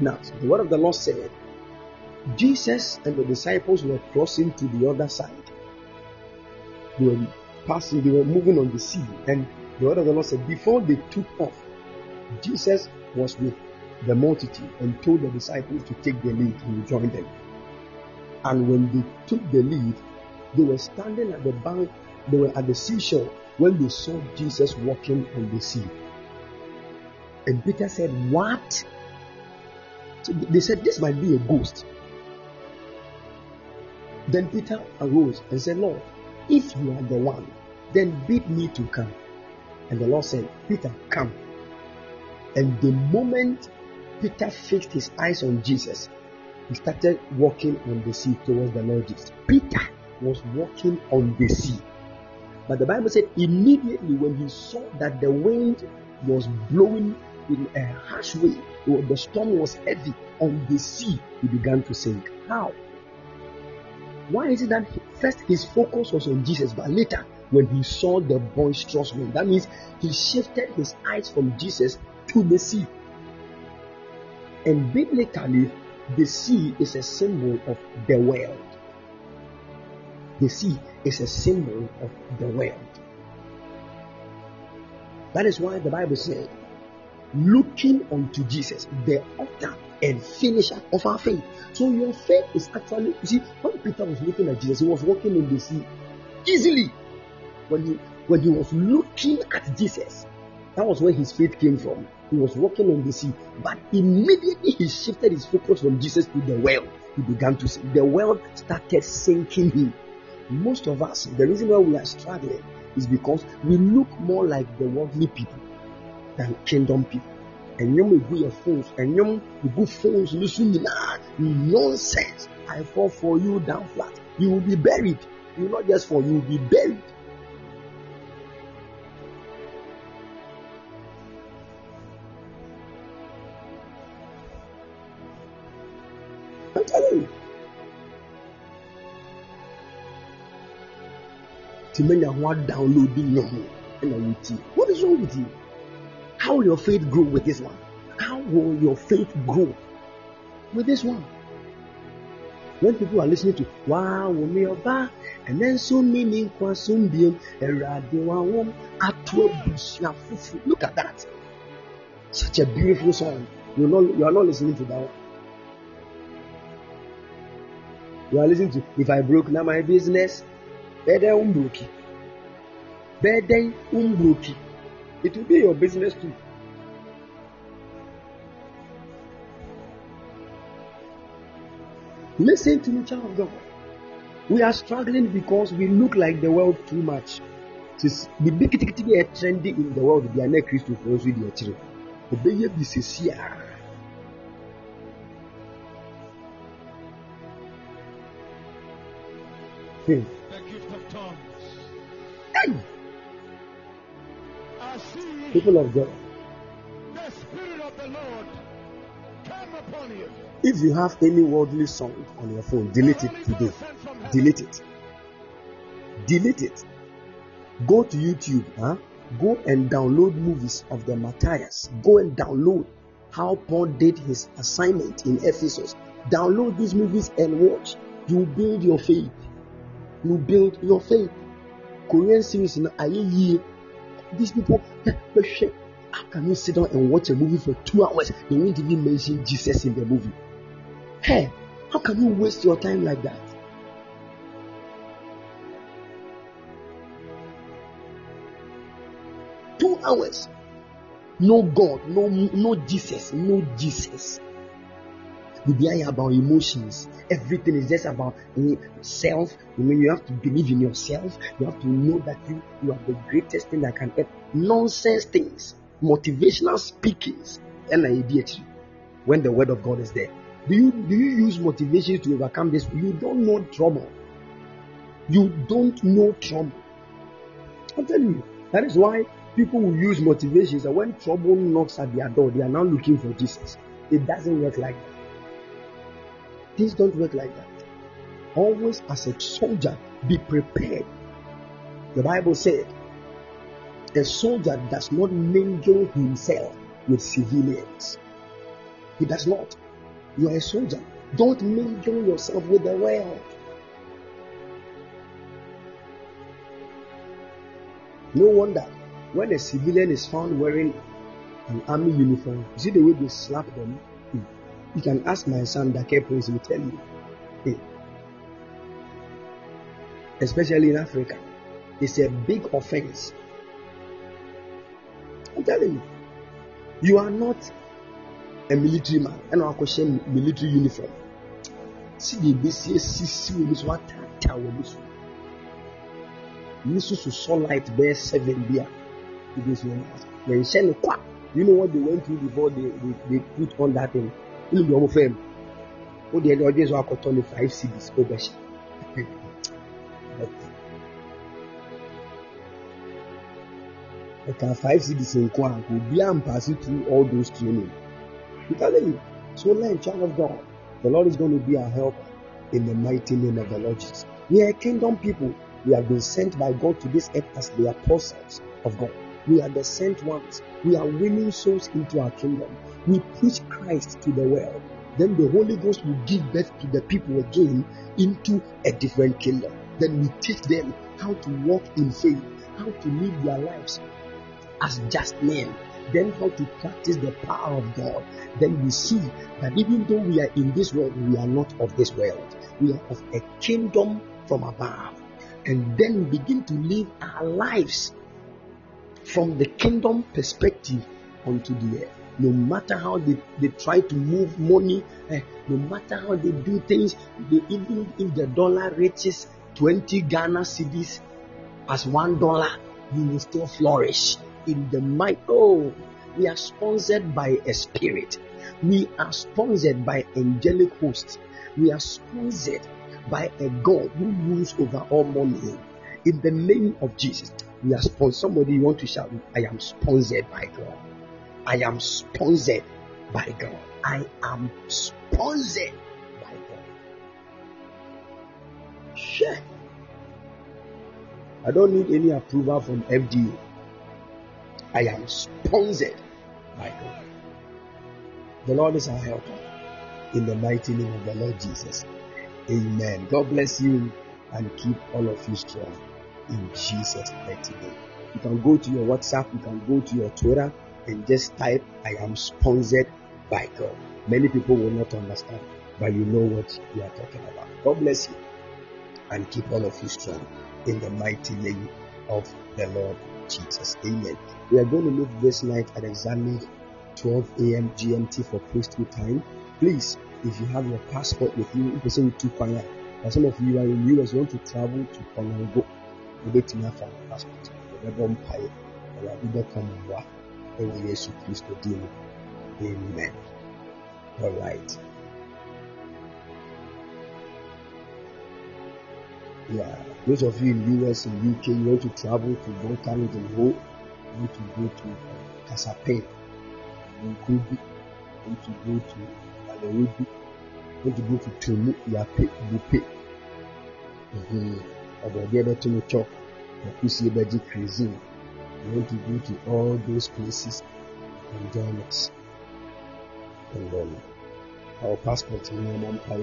Now, the word of the Lord said, Jesus and the disciples were crossing to the other side. They were passing, they were moving on the sea. And the word of the Lord said, before they took off, Jesus was with the multitude and told the disciples to take the lead and join them. And when they took the lead, they were standing at the bank, they were at the seashore when they saw Jesus walking on the sea. And Peter said, What? So they said, This might be a ghost. Then Peter arose and said, Lord, if you are the one, then bid me to come. And the Lord said, Peter, come. And the moment Peter fixed his eyes on Jesus, he started walking on the sea towards the Lord Jesus. Peter was walking on the sea. But the Bible said immediately when he saw that the wind was blowing in a harsh way, or the storm was heavy on the sea, he began to sink. How? Why is it that first his focus was on Jesus, but later when he saw the boisterous wind, that means he shifted his eyes from Jesus to the sea. And biblically, the sea is a symbol of the world. The sea is a symbol of the world. That is why the Bible said, looking unto Jesus, the author and finisher of our faith. So your faith is actually, you see, when Peter was looking at Jesus, he was walking in the sea easily. When he when he was looking at Jesus, that was where his faith came from. He was walking on the sea, but immediately he shifted his focus from Jesus to the world. He began to see the world started sinking him. Most of us, the reason why we are struggling is because we look more like the worldly people than kingdom people. And you may ɛnyɛm egu yɛ phones ɛnyɛm egu phones no so nyinaa nonsense i fall for you down flat you will be buried you not just fall you will be buried. I'm telling you. Timenya ho download nnwom ɛna wotie. What is wrong with you? How will your faith grow with this one? How will your faith grow with this one? When people are listening to Wow Wumi Ọba and then so many nkwa so mbiem Ẹ̀rọ̀adé wa wọ́n ato abusua fufu. Look at that. Such a beautiful song. You know you are not listening to that one. You are listening to If I Broke Now My Business. Bẹ́ẹ̀dẹ̀ umbroki. Bẹ́ẹ̀dẹ̀ umbroki. It will be your business too. Listen to me, child of God. We are struggling because we look like the world too much. Tis- biribi kitikiti bi a ɛyɛ trendy in the world bi a na kristofoɔ nso di akyire obɛyɛ bi sisi a hmm. The gift people of God the Spirit of the Lord come upon you. if you have any worldly song on your phone delete it today. Ghost sent from heaven. delete it. Delete it. Go to youtube huh? go and download movies of the matthias. Go and download how paul did his assignment in ephesus. Download these movies and watch. You build your faith. You build your faith. Korean series ayé yie these people how can you sit down and watch a movie for two hours? They won't even mention jesus in the movie. Hey how can you waste your time like that? Two hours. No god no no jesus no jesus. Bibi ayɛ about emotions. Everything is just about self. Know you have to believe in yourself. You have to know that you you are the greatest thing that can help nonsense things motivational speakings yɛdi when the word of god is there. Do you do you use motivation to overcome this? You don't know trouble. You don't know trouble. I'm telling you that is why people will use motivations and when trouble knocks at their door they are now looking for jesus. It doesn't work like that. Things don't work like that. Always as a soldier be prepared. The bible said a soldier does not mingle himself with civilians. He does not. You are a soldier. Don't mingle yourself with the world. No wonder when a civilian is found wearing an army uniform you see the way they slap them? Hmm. you can ask my son Dake Prince will tell you. Hey. especially in africa it's a big offense i'm telling you. You are not a military man. Ɛna wakɔhyɛ military uniform. Si de ebesi esisi wɔ mu so ataataa wɔ mu so ne so sosɔ light bɛyɛ seven bi a ebesi wɔn ase yɛnhyɛ ne kwa you know what they went through before they they they put on that thing? Ɛna deɛ wɔn fɛm o deɛ deɛ ɔde so akɔtɔ ne five cedis o bɛhyɛ ɛka five cedis nko a obi ampaase through all those training. I'm telling you. So learn, child of God. The Lord is going to be our helper in the mighty name of the Lord Jesus. We are kingdom people. We have been sent by God to this earth as the apostles of God. We are the sent ones. We are winning souls into our kingdom. We preach Christ to the world. Then the Holy Ghost will give birth to the people again into a different kingdom. Then we teach them how to walk in faith, how to live their lives as just men, then how to practice the power of God. Then we see that even though we are in this world, we are not of this world. We are of a kingdom from above. And then we begin to live our lives from the kingdom perspective onto the earth. No matter how they, they try to move money, eh, no matter how they do things, they, even if the dollar reaches 20 Ghana cedis as one dollar, you will still flourish in the might. Oh, we are sponsored by a spirit. We are sponsored by angelic hosts. We are sponsored by a God who rules over all money. In the name of Jesus, we are sponsored. Somebody you want to shout, I am sponsored by God. I am sponsored by God. I am sponsored by God. Sure. I don't need any approval from FDA. I am sponsored by God. The Lord is our helper. In the mighty name of the Lord Jesus. Amen. God bless you and keep all of you strong. In Jesus' mighty name. You can go to your WhatsApp, you can go to your Twitter and just type, I am sponsored by God. Many people will not understand, but you know what we are talking about. God bless you and keep all of you strong in the mighty name of the Lord Jesus. Amen. We are going to meet this night at exactly 12 a.m. GMT for priesthood time. Please, if you have your passport with you, you say to Kwanya. And some of you are in US, you want to travel to Kongo, you get to have a passport. Remember, umpire, or you become one. And yes, Christ deal. Amen. All right. Yeah, those of you in US and UK, you want to travel to Bolton and Ho, you want to go to uh, Casape, Nkubi, you want to go to Alewibi, you want to go to Tumu, Yape, Bupe, Ọkùsí Ẹbẹjì Cuisine, you want to go to all those places and join us. And then our passport in your mom power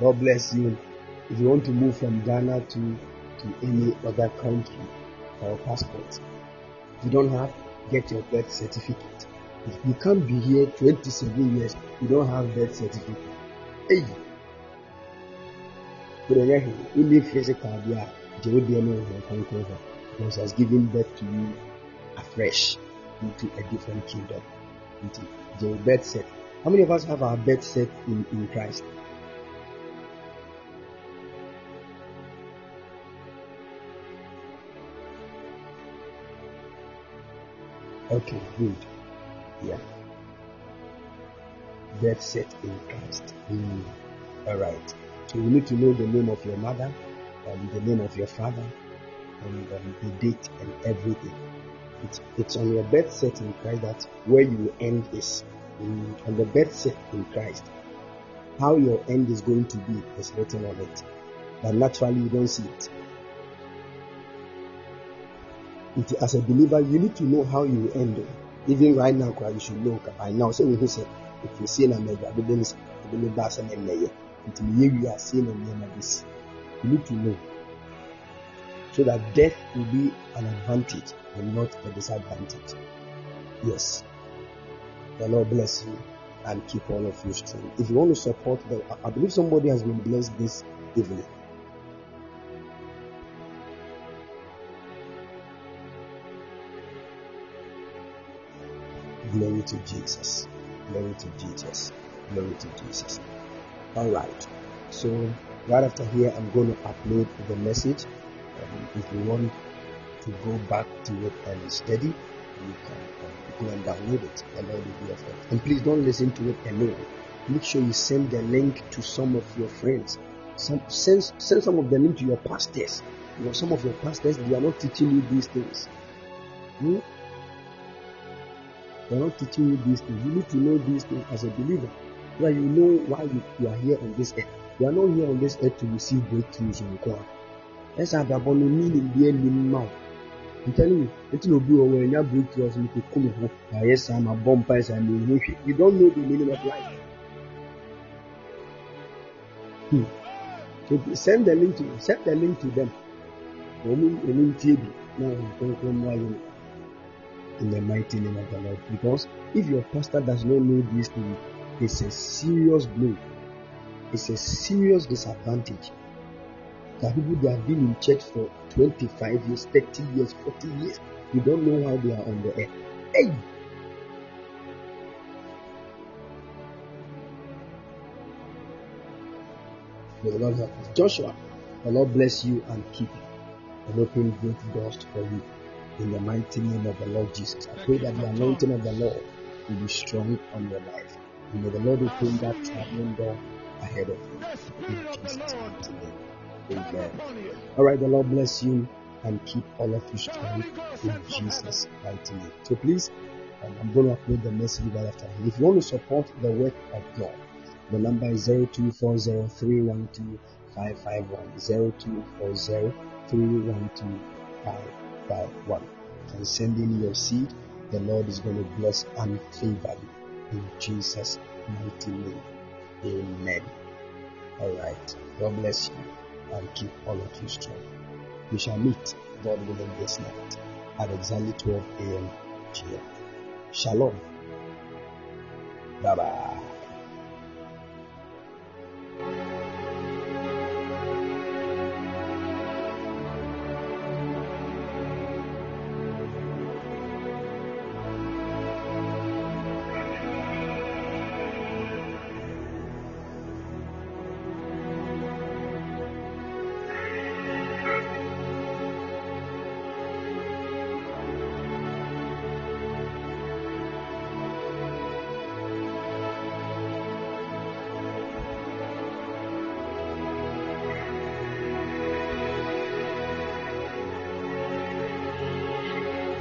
God bless you. If you want to move from Ghana to, to any other country or passport, if you don't have, get your birth certificate. If you can't be here 27 years, you don't have birth certificate. Hey! Only physical there, because has given birth to you afresh into a different kingdom. Into the birth set. How many of us have our birth set in, in Christ? Okay, good. Yeah. Birth set in Christ. Mm. All right. So you need to know the name of your mother, and the name of your father, and um, the date and everything. It's, it's on your birth set in Christ that where you end is Mm, in, on the birth in Christ. How your end is going to be is written on it, but naturally you don't see it. it as a believer, you need to know how you end. Even right now, you should know by now. So we say, if you see and then layer, until you are seeing you need to know so that death will be an advantage and not a disadvantage. Yes. The Lord bless you and keep all of you strong. If you want to support the, I believe somebody has been blessed this evening. Glory to Jesus. Glory to Jesus. Glory to Jesus. All right. So right after here, I'm going to upload the message. Um, if you want to go back to it and study, you can go and download it. Of. And please don't listen to it alone. Make sure you send the link to some of your friends. Some, send, send some of the link to your pastors. You know, some of your pastors, they are not teaching you these things. Hmm? They are not teaching you these things. You need to know these things as a believer. That you know why you, you are here on this earth. You are not here on this earth to receive breakthroughs in God. That's how the meaning. I'm telling you, it's no be over when you breakthroughs and you come home. Yes, I'm a bumpers and you don't know the meaning of life. Hmm. So send the link to send the link to them. In the mighty name of the Lord. Because if your pastor does not know these things, it's a serious blow. It's a serious disadvantage. That people they have been in church for 25 years, 30 years, 40 years. You don't know how they are on the earth. Hey! May the Lord help us. Joshua, the Lord bless you and keep you and open great doors for you. In the mighty name of the Lord Jesus. I pray that the anointing of the Lord will be strong on your life. And may the Lord open that traveling door ahead of you. The Spirit In Jesus' mighty name. Amen. All right, the Lord bless you and keep all of you strong in. Jesus' mighty name. So please, um, I'm going to upload the message right after. If you want to support the work of God, the number is 0240 0240 And send in your seed. The Lord is going to bless and favor you in Jesus' mighty name. Amen. All right. God bless you and keep all of you strong. We shall meet, God willing, this night at exactly 12 a.m. GMT. Shalom. Bye bye.